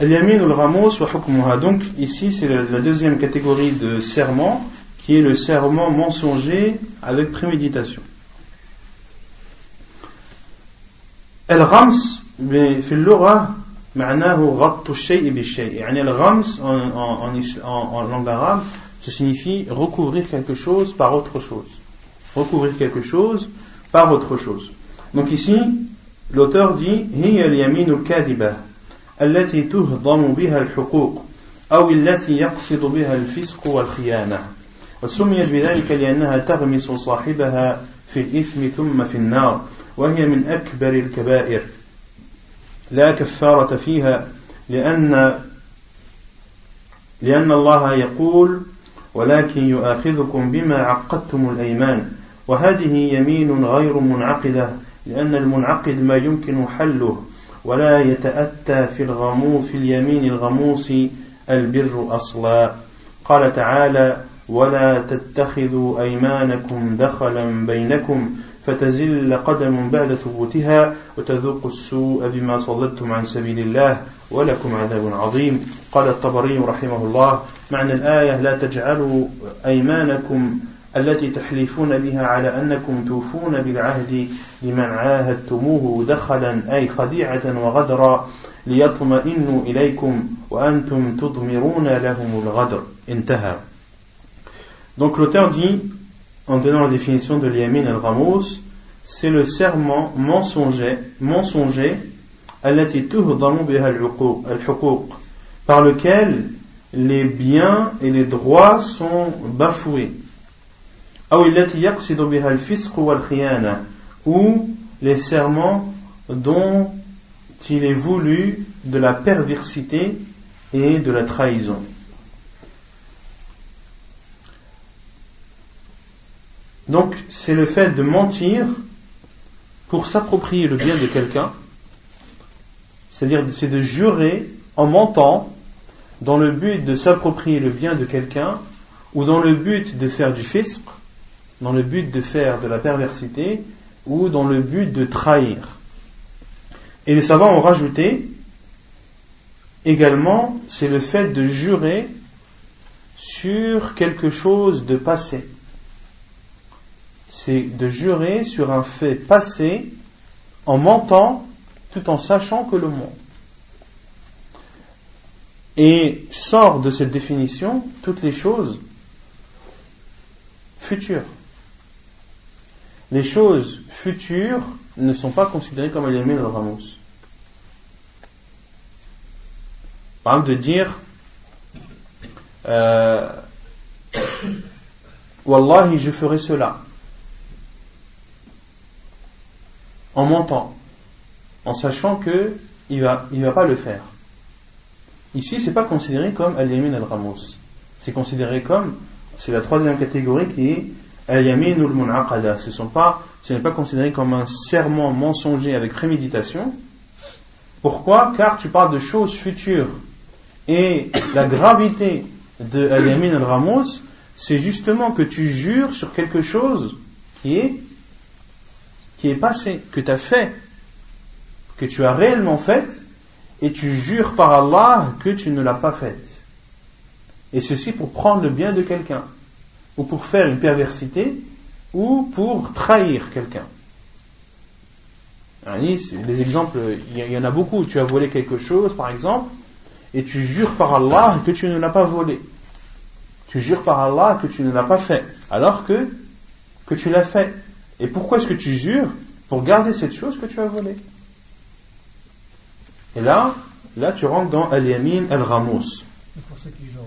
Speaker 1: اليمين الغموس وحكمها donc ici c'est la deuxième catégorie de serment qui est le serment mensonger avec préméditation الغمس في اللغة معناه غط الشيء بالشيء يعني الغمس en, en, en, en langue arabe ça signifie recouvrir quelque chose par autre chose recouvrir quelque chose par autre chose. Donc ici, l'auteur dit هي اليمين الكاذبة التي تهضم بها الحقوق أو التي يقصد بها الفسق والخيانة وسميت بذلك لأنها تغمس صاحبها في الإثم ثم في النار وهي من أكبر الكبائر لا كفارة فيها لأن لأن الله يقول ولكن يؤاخذكم بما عقدتم الأيمان وهذه يمين غير منعقدة لأن المنعقد ما يمكن حله ولا يتأتى في الغمو في اليمين الغموس البر أصلا. قال تعالى ولا تتخذوا أيمانكم دخلا بينكم فتزل قدم بعد ثبوتها وتذوقوا السوء بما صددتم عن سبيل الله ولكم عذاب عظيم. قال الطبري رحمه الله معنى الآية لا تجعلوا أيمانكم التي تحلفون بها على أنكم توفون بالعهد لمن عاهدتموه دخلا أي خديعة وغدرا ليطمئنوا إليكم وأنتم تضمرون لهم الغدر انتهى Donc l'auteur dit, en donnant la définition de l'yamin al-ghamous, c'est le serment mensonger, mensonger, par lequel les biens et les droits sont bafoués ou les serments dont il est voulu de la perversité et de la trahison. Donc, c'est le fait de mentir pour s'approprier le bien de quelqu'un, c'est-à-dire c'est de jurer en mentant dans le but de s'approprier le bien de quelqu'un ou dans le but de faire du fisc dans le but de faire de la perversité ou dans le but de trahir. Et les savants ont rajouté également, c'est le fait de jurer sur quelque chose de passé. C'est de jurer sur un fait passé en mentant tout en sachant que le ment. Et sort de cette définition toutes les choses futures les choses futures ne sont pas considérées comme de Ramos. Par exemple, de dire euh, Wallahi, je ferai cela. En mentant, en sachant que il va, il va pas le faire. Ici, c'est pas considéré comme al-yamin al-ramos. C'est considéré comme, c'est la troisième catégorie qui est ce sont pas, ce n'est pas considéré comme un serment mensonger avec préméditation. Pourquoi? Car tu parles de choses futures. Et la gravité de Al-Yamin al-Ramos, c'est justement que tu jures sur quelque chose qui est, qui est passé, que tu as fait, que tu as réellement fait, et tu jures par Allah que tu ne l'as pas fait. Et ceci pour prendre le bien de quelqu'un ou pour faire une perversité, ou pour trahir quelqu'un. Les exemples, il y en a beaucoup. Tu as volé quelque chose, par exemple, et tu jures par Allah que tu ne l'as pas volé. Tu jures par Allah que tu ne l'as pas fait, alors que, que tu l'as fait. Et pourquoi est-ce que tu jures Pour garder cette chose que tu as volée? Et là, là tu rentres dans Al-Yamin Al-Ramos.
Speaker 2: Pour ceux qui jurent,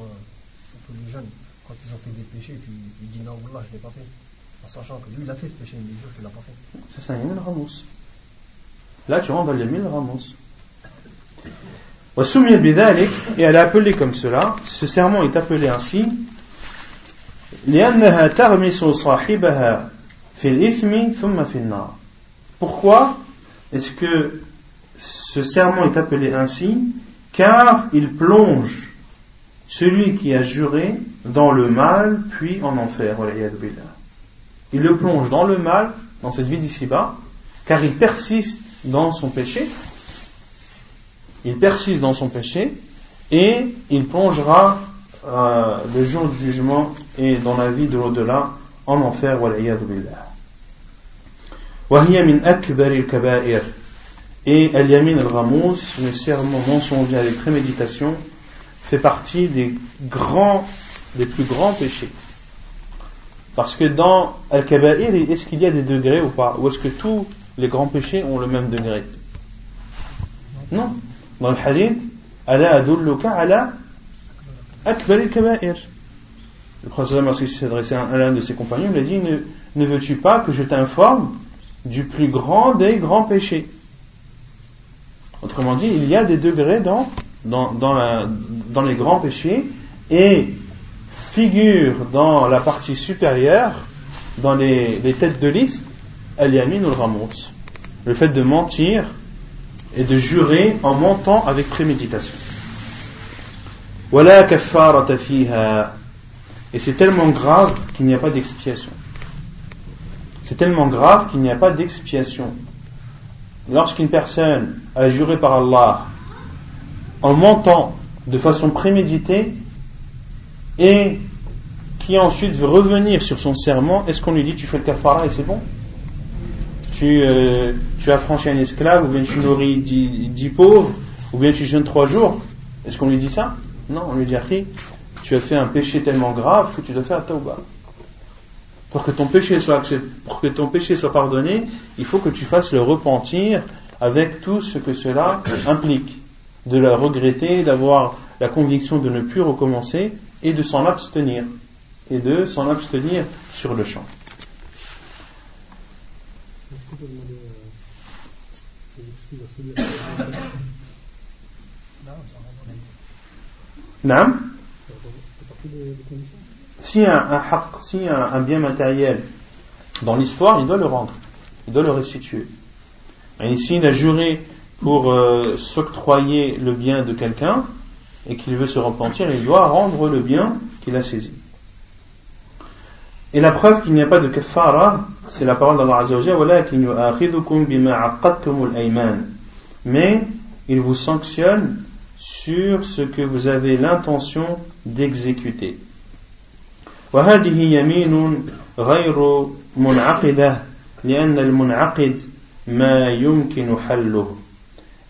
Speaker 2: pour les jeunes, quand ils ont fait des péchés, tu, tu dis non, Allah, je ne l'ai pas fait. En sachant que lui, il a fait ce péché, mais il jure qu'il ne l'a pas fait.
Speaker 1: C'est ça, Yamin Ramos. Là, tu rentres dans le Yamin Ramos. Et elle est appelée comme cela, ce serment est appelé ainsi, pourquoi est-ce que ce serment est appelé ainsi? Car il plonge celui qui a juré dans le mal, puis en enfer. Il le plonge dans le mal, dans cette vie d'ici-bas, car il persiste dans son péché. Il persiste dans son péché et il plongera euh, le jour du jugement et dans la vie de l'au-delà en enfer. Et Al-Yamin al-Ramous, le serment mensonger avec préméditation, fait partie des grands, des plus grands péchés. Parce que dans Al-Kaba'ir, est-ce qu'il y a des degrés ou pas? Ou est-ce que tous les grands péchés ont le même degré? Non. Dans le hadith, Allah adulluka ala akbar al-kaba'ir. Le prophète, lorsqu'il s'est adressé à l'un de ses compagnons, il a dit Ne, veux-tu pas que je t'informe du plus grand des grands péchés? Autrement dit, il y a des degrés dans, dans, dans, la, dans les grands péchés et figure dans la partie supérieure, dans les, têtes de liste, al-yamin ou le Le fait de mentir et de jurer en mentant avec préméditation. Voilà Et c'est tellement grave qu'il n'y a pas d'expiation. C'est tellement grave qu'il n'y a pas d'expiation. Lorsqu'une personne a juré par Allah en mentant de façon préméditée et qui ensuite veut revenir sur son serment, est-ce qu'on lui dit tu fais le kafara et c'est bon? Tu, euh, tu as franchi un esclave, ou bien tu nourris dix, pauvres, ou bien tu jeûnes trois jours? Est-ce qu'on lui dit ça? Non, on lui dit tu as fait un péché tellement grave que tu dois faire tauba. Pour que pour que ton péché soit pardonné, il faut que tu fasses le repentir avec tout ce que cela implique, de la regretter, d'avoir la conviction de ne plus recommencer et de s'en abstenir et de s'en abstenir sur le champ. Non Si un, un, si un, bien matériel dans l'histoire, il doit le rendre, il doit le restituer. Et ici, il a juré pour euh, s'octroyer le bien de quelqu'un et qu'il veut se repentir, il doit rendre le bien qu'il a saisi. Et la preuve qu'il n'y a pas de kafara, c'est la parole d'Allah ayman. Mais il vous sanctionne sur ce que vous avez l'intention d'exécuter. وهذه يمين غير منعقدة لأن المنعقد ما يمكن حله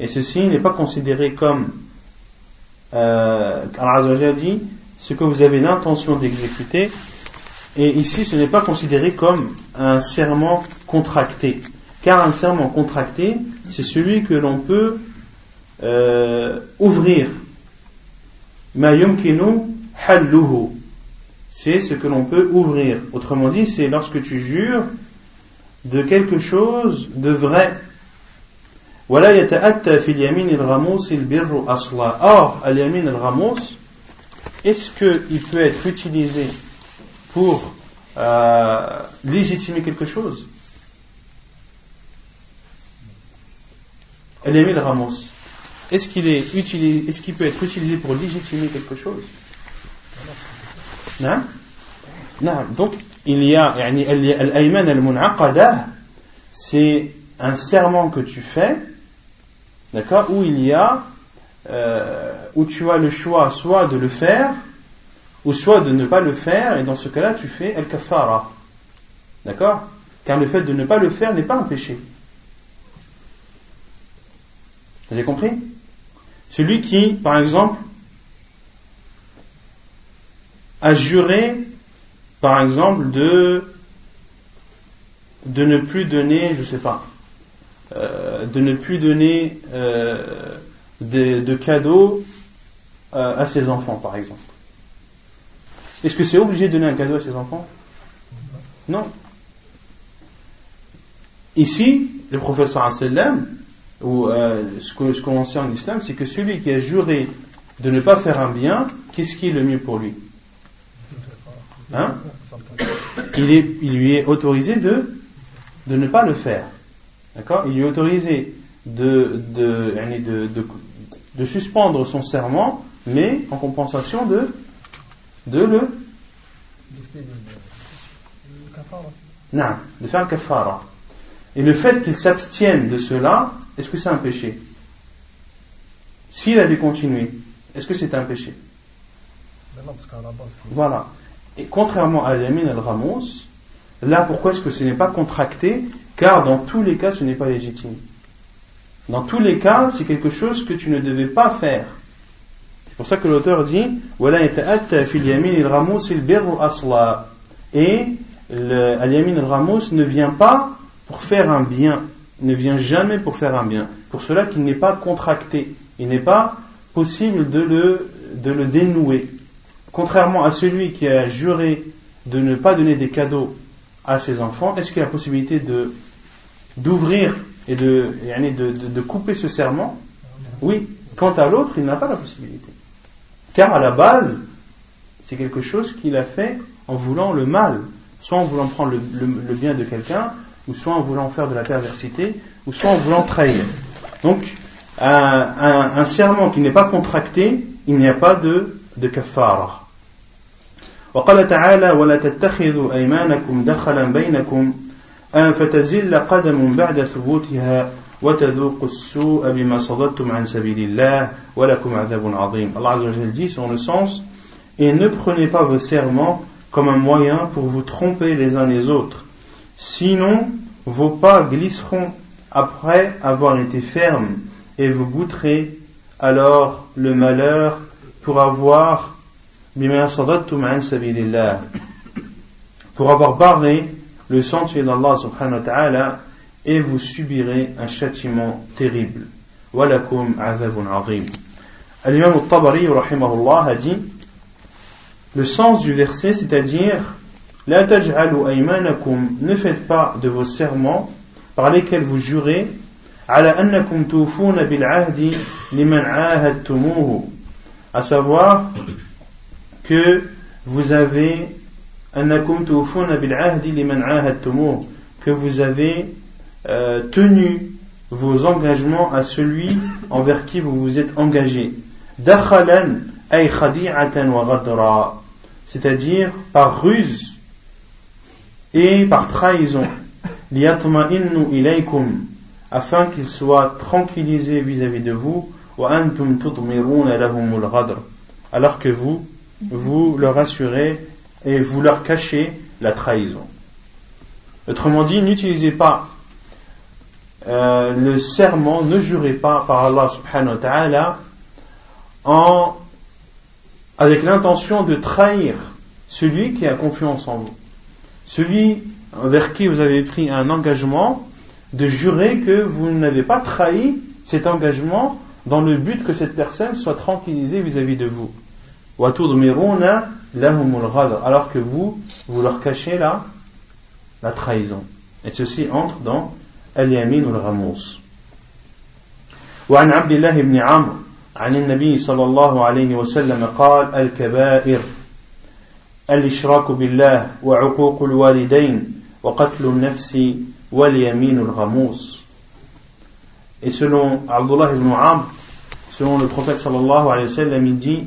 Speaker 1: et ceci n'est pas considéré comme euh, Allah dit ce que vous avez l'intention d'exécuter et ici, ce n'est pas considéré comme un serment contracté. Car un serment contracté, c'est celui que l'on peut euh, ouvrir. C'est ce que l'on peut ouvrir. Autrement dit, c'est lorsque tu jures de quelque chose de vrai. Or, al-yamin al-ramos, est-ce qu'il peut être utilisé pour euh, légitimer quelque chose? Elémil Ramos, est-ce qu'il est utilisé, est-ce qu'il peut être utilisé pour légitimer quelque chose? Non Non. Donc, il y a, al-ayman al-munaqada, c'est un serment que tu fais, d'accord, où il y a, euh, où tu as le choix soit de le faire, ou soit de ne pas le faire, et dans ce cas-là, tu fais el kafara. D'accord Car le fait de ne pas le faire n'est pas un péché. Vous avez compris Celui qui, par exemple, a juré, par exemple, de, ne plus donner, je sais pas, euh, de ne plus donner euh, de, cadeaux euh, à ses enfants, par exemple. Est-ce que c'est obligé de donner un cadeau à ses enfants? Non. Ici, le professeur sallam ou ce qu'on ce sait en islam, c'est que celui qui a juré de ne pas faire un bien, qu'est-ce qui est le mieux pour lui? Hein? Il, lui est autorisé de ne pas le faire. D'accord Il lui est autorisé de, de, de, de, de suspendre son serment, mais en compensation de, de le non, de faire un kafara. Et le fait qu'il s'abstienne de cela, est-ce que c'est un péché S'il avait continué, est-ce que c'est un péché Voilà. Et contrairement à Yamin al-Ramos, là pourquoi est-ce que ce n'est pas contracté Car dans tous les cas, ce n'est pas légitime. Dans tous les cas, c'est quelque chose que tu ne devais pas faire. C'est pour ça que l'auteur dit Et Al-Yamin al-Ramos ne vient pas pour faire un bien, ne vient jamais pour faire un bien. Pour cela qu'il n'est pas contracté, il n'est pas possible de le, de le dénouer. Contrairement à celui qui a juré de ne pas donner des cadeaux à ses enfants, est-ce qu'il y a la possibilité de d'ouvrir et de, de, de, couper ce serment Oui. Quant à l'autre, il n'a pas la possibilité. Car à la base, c'est quelque chose qu'il a fait en voulant le mal, soit en voulant prendre le, le bien de quelqu'un, ou soit en voulant faire de la perversité, ou soit en voulant trahir. Donc, un, un, un serment qui n'est pas contracté, il n'y a pas de, de kafara. وقال تعالى ولا تتخذوا أيمانكم دخلا بينكم أن فتزل قدم بعد ثبوتها وتذوقوا السوء بما صددتم عن سبيل الله ولكم عذاب عظيم Allah Azza wa Jalla dit sur le sens et ne prenez pas vos serments comme un moyen pour vous tromper les uns les autres Sinon, vos pas glisseront après avoir été fermes et vous goûterez alors le malheur pour avoir pour avoir barré le sentier d'Allah subhanahu wa ta'ala et vous subirez un châtiment terrible. Walakum azabun azim. Al-Imam al-Tabari rahimahullah a dit le sens du verset c'est-à-dire la taj'alu aymanakum, ne faites pas de vos serments par lesquels vous jurez, ala annakum tufuna ahdi liman ahadtumuhu, à savoir que vous avez que vous avez euh, tenu vos engagements à celui envers qui vous vous êtes engagé. C'est-à-dire par ruse et par trahison, afin qu'il soit tranquillisé vis-à-vis de vous, alors que vous, vous leur assurez et vous leur cachez la trahison. Autrement dit, n'utilisez pas euh, le serment, ne jurez pas par Allah subhanahu wa ta'ala avec l'intention de trahir celui qui a confiance en vous celui vers qui vous avez pris un engagement, de jurer que vous n'avez pas trahi cet engagement dans le but que cette personne soit tranquillisée vis-à-vis de vous. Alors que vous, vous leur cachez la, la trahison. Et ceci entre dans al-yamin ou al-ramos. وعن عبد الله بن عمرو عن النبي صلى الله عليه وسلم قال الكبائر الإشراك بالله وعقوق الوالدين وقتل النفس واليمين الغموس Et selon Abdullah ibn Amr, selon le prophète sallallahu alayhi wa sallam, il dit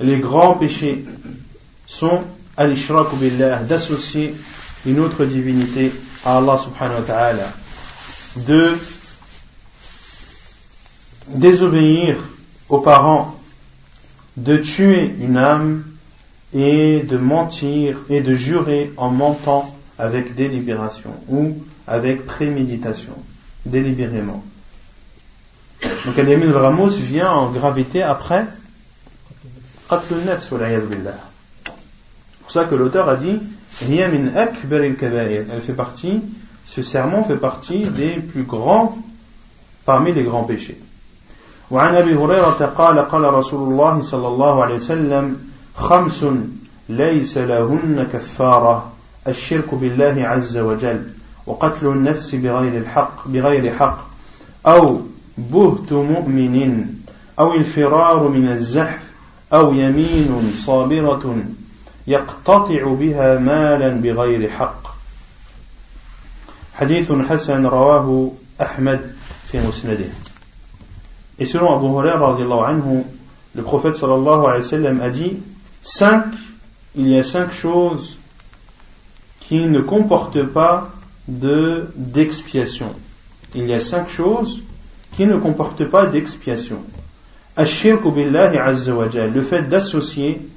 Speaker 1: les grands péchés sont al-ishraq billah, d'associer une autre divinité à Allah subhanahu wa ta'ala, de désobéir aux parents, de tuer une âme et de mentir et de jurer en mentant avec délibération ou avec préméditation, délibérément. Donc Ramos vient en gravité après C'est pour ça que l'auteur a dit Elle fait partie, ce serment fait partie des plus grands parmi les grands péchés. وعن أبي هريرة قال قال رسول الله صلى الله عليه وسلم خمس ليس لهن كفارة الشرك بالله عز وجل وقتل النفس بغير الحق بغير حق أو بهت مؤمن أو الفرار من الزحف أو يمين صابرة يقتطع بها مالا بغير حق حديث حسن رواه أحمد في مسنده Et selon Abu Hurairah anhu, le prophète sallallahu alayhi wa sallam a dit cinq, il y a cinq choses qui ne comportent pas de d'expiation. Il y a cinq choses qui ne comportent pas d'expiation. le fait d'associer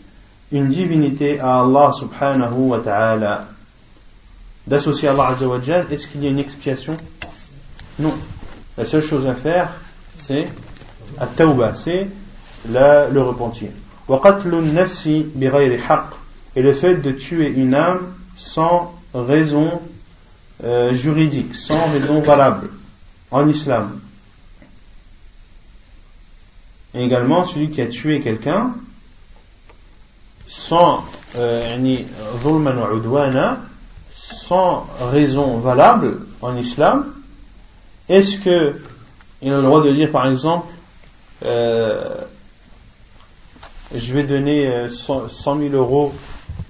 Speaker 1: une divinité à Allah subhanahu wa ta'ala. D'associer Allah azza wa est-ce qu'il y a une expiation? Non. La seule chose à faire, c'est at-tawbah, c'est le repentir. Et le fait de tuer une âme sans raison euh, juridique, sans raison valable en islam. Et également celui qui a tué quelqu'un sans euh, sans raison valable en islam, est-ce que il a le droit de dire par exemple euh, je vais donner 100 000 euros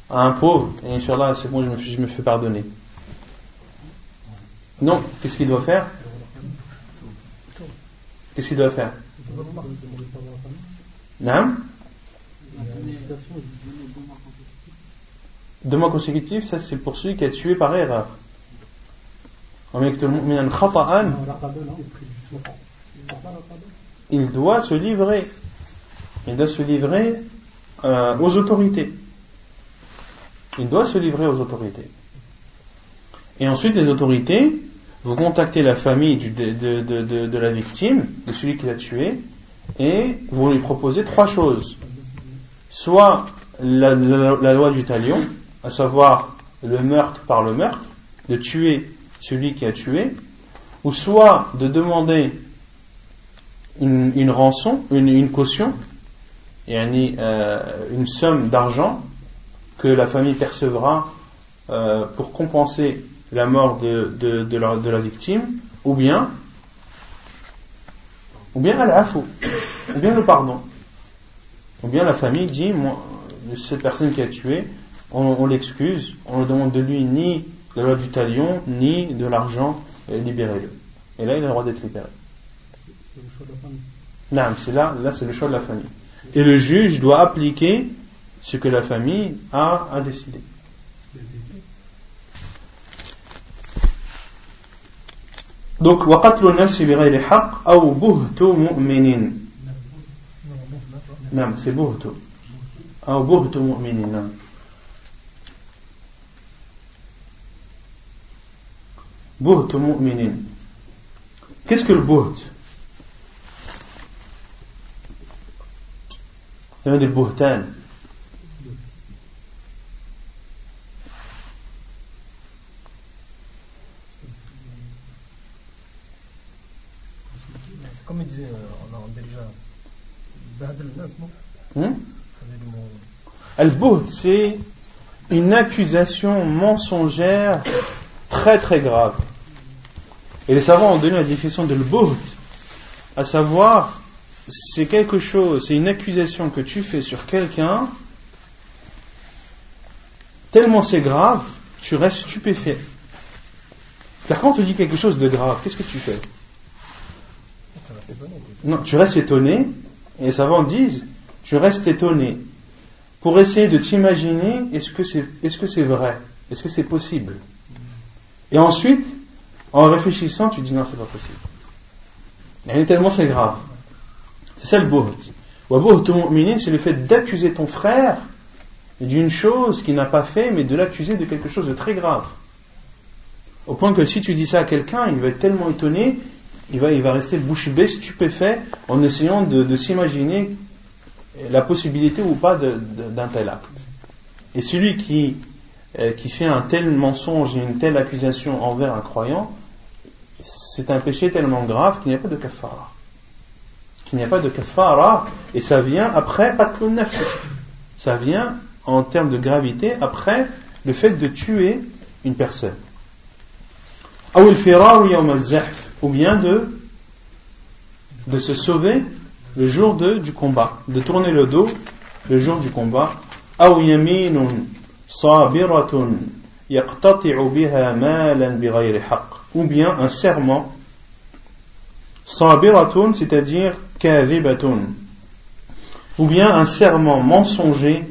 Speaker 1: à un pauvre, et Inch'Allah, c'est bon, je me, je me fais pardonner. Non, qu'est-ce qu'il doit faire? Qu'est-ce qu'il doit faire? Non Deux mois consécutifs, ça c'est pour celui qui a tué par erreur. Il doit se livrer. Il doit se livrer euh, aux autorités il doit se livrer aux autorités. Et ensuite, les autorités, vous contactez la famille de, la victime, de celui qui l'a tué, et vous lui proposez trois choses. Soit la, loi du talion, à savoir le meurtre par le meurtre, de tuer celui qui a tué, ou soit de demander une, rançon, une, caution, et euh, une somme d'argent que la famille percevra euh, pour compenser la mort de, de, la, victime, ou bien, ou bien al ou bien le pardon. Ou bien la famille dit, moi, cette personne qui a tué, on, l'excuse, on ne demande de lui ni de la loi du talion, ni de l'argent, libérez-le. Et là, il a le droit d'être libéré. C'est le choix de la famille. Non, c'est là, là c'est le choix de la famille. Et le juge doit appliquer ce que la famille a, a décidé. Donc, وقتل النفس بغير حق أو بهت مؤمن. نعم c'est بهت. أو بهت مؤمن نعم. بهت مؤمن. Qu'est-ce Il y Al-Buht, c'est une accusation mensongère très très grave. Et les savants ont donné la définition de l'Buht, à savoir, c'est quelque chose, c'est une accusation que tu fais sur quelqu'un, tellement c'est grave, tu restes stupéfait. Car quand on te dit quelque chose de grave, qu'est-ce que tu fais? Non, tu restes étonné, et les savants disent, tu restes étonné, pour essayer de t'imaginer, est-ce que c'est est -ce c'est vrai? Est-ce que c'est possible? Et ensuite, en réfléchissant, tu dis non, c'est pas possible. Et tellement c'est grave. C'est ça le buht. c'est le fait d'accuser ton frère d'une chose qu'il n'a pas fait, mais de l'accuser de quelque chose de très grave. Au point que si tu dis ça à quelqu'un, il va être tellement étonné il va, il va rester bouche bée, stupéfait, en essayant de, s'imaginer la possibilité ou pas d'un tel acte. Et celui qui, euh, qui fait un tel mensonge et une telle accusation envers un croyant, c'est un péché tellement grave qu'il n'y a pas de kafara. Qu'il n'y a pas de kafara, et ça vient après Ça vient en termes de gravité après le fait de tuer une personne ou bien de de se sauver le jour de, du combat, de tourner le dos le jour du combat. أو يمين صابرة يقتطع بها مالا بغير حق ou bien un serment صابرة c'est-à-dire كاذبة ou bien un serment mensonger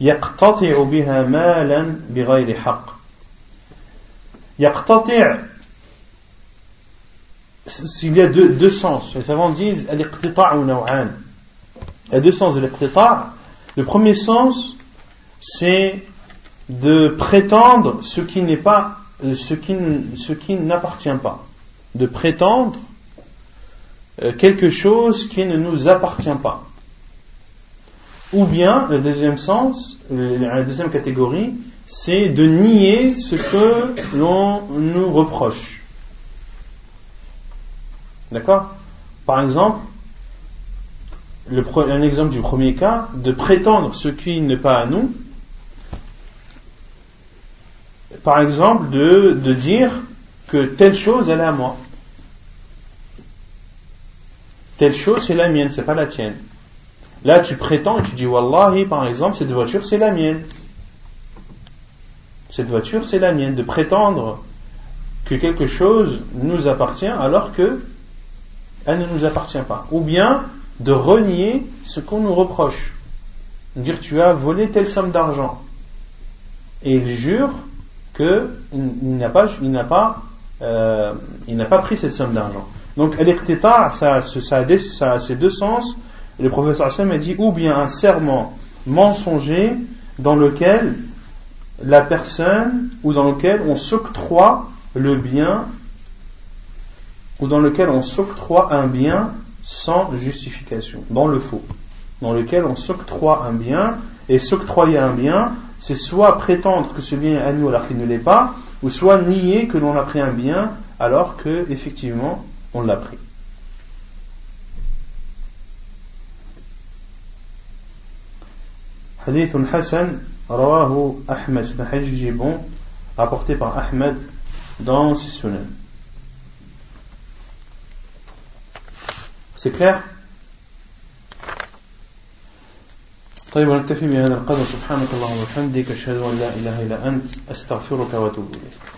Speaker 1: يقتطع بها مالا بغير حق يقتطع il y a deux, sens. Les savants disent Il y a deux sens de l'iqtita'. Le premier sens, c'est de prétendre ce qui qui n'appartient pas. De prétendre euh, quelque chose qui ne nous appartient pas. Ou bien, le deuxième sens, la deuxième catégorie, c'est de nier ce que l'on nous reproche. D'accord? Par exemple, le, un exemple du premier cas, de prétendre ce qui n'est pas à nous. Par exemple, de, de dire que telle chose, elle est à moi. Telle chose, c'est la mienne, c'est pas la tienne. Là, tu prétends et tu dis, Wallahi, par exemple, cette voiture, c'est la mienne. Cette voiture, c'est la mienne. De prétendre que quelque chose nous appartient alors que elle ne nous appartient pas. Ou bien de renier ce qu'on nous reproche. Dire tu as volé telle somme d'argent. Et il jure qu'il n'a pas, il n'a pas, euh, il n'a pas pris cette somme d'argent. Donc al-iqtita, ça, ça, ça, a ces deux sens. le professeur Hassan a dit ou bien un serment mensonger dans lequel la personne ou dans lequel on s'octroie le bien ou dans lequel on s'octroie un bien sans justification, dans le faux, dans lequel on s'octroie un bien, et s'octroyer un bien, c'est soit prétendre que ce bien est à nous alors qu'il ne l'est pas, ou soit nier que l'on a pris un bien alors que effectivement on l'a pris. Rawahu Ahmed, c'est un hadith bon, apporté par Ahmed dans ses sunan. C'est clair طيب ونكتفي بهذا القدر. سبحانك اللهم وبحمدك أشهد أن لا إله إلا أنت أستغفرك وأتوب إليك.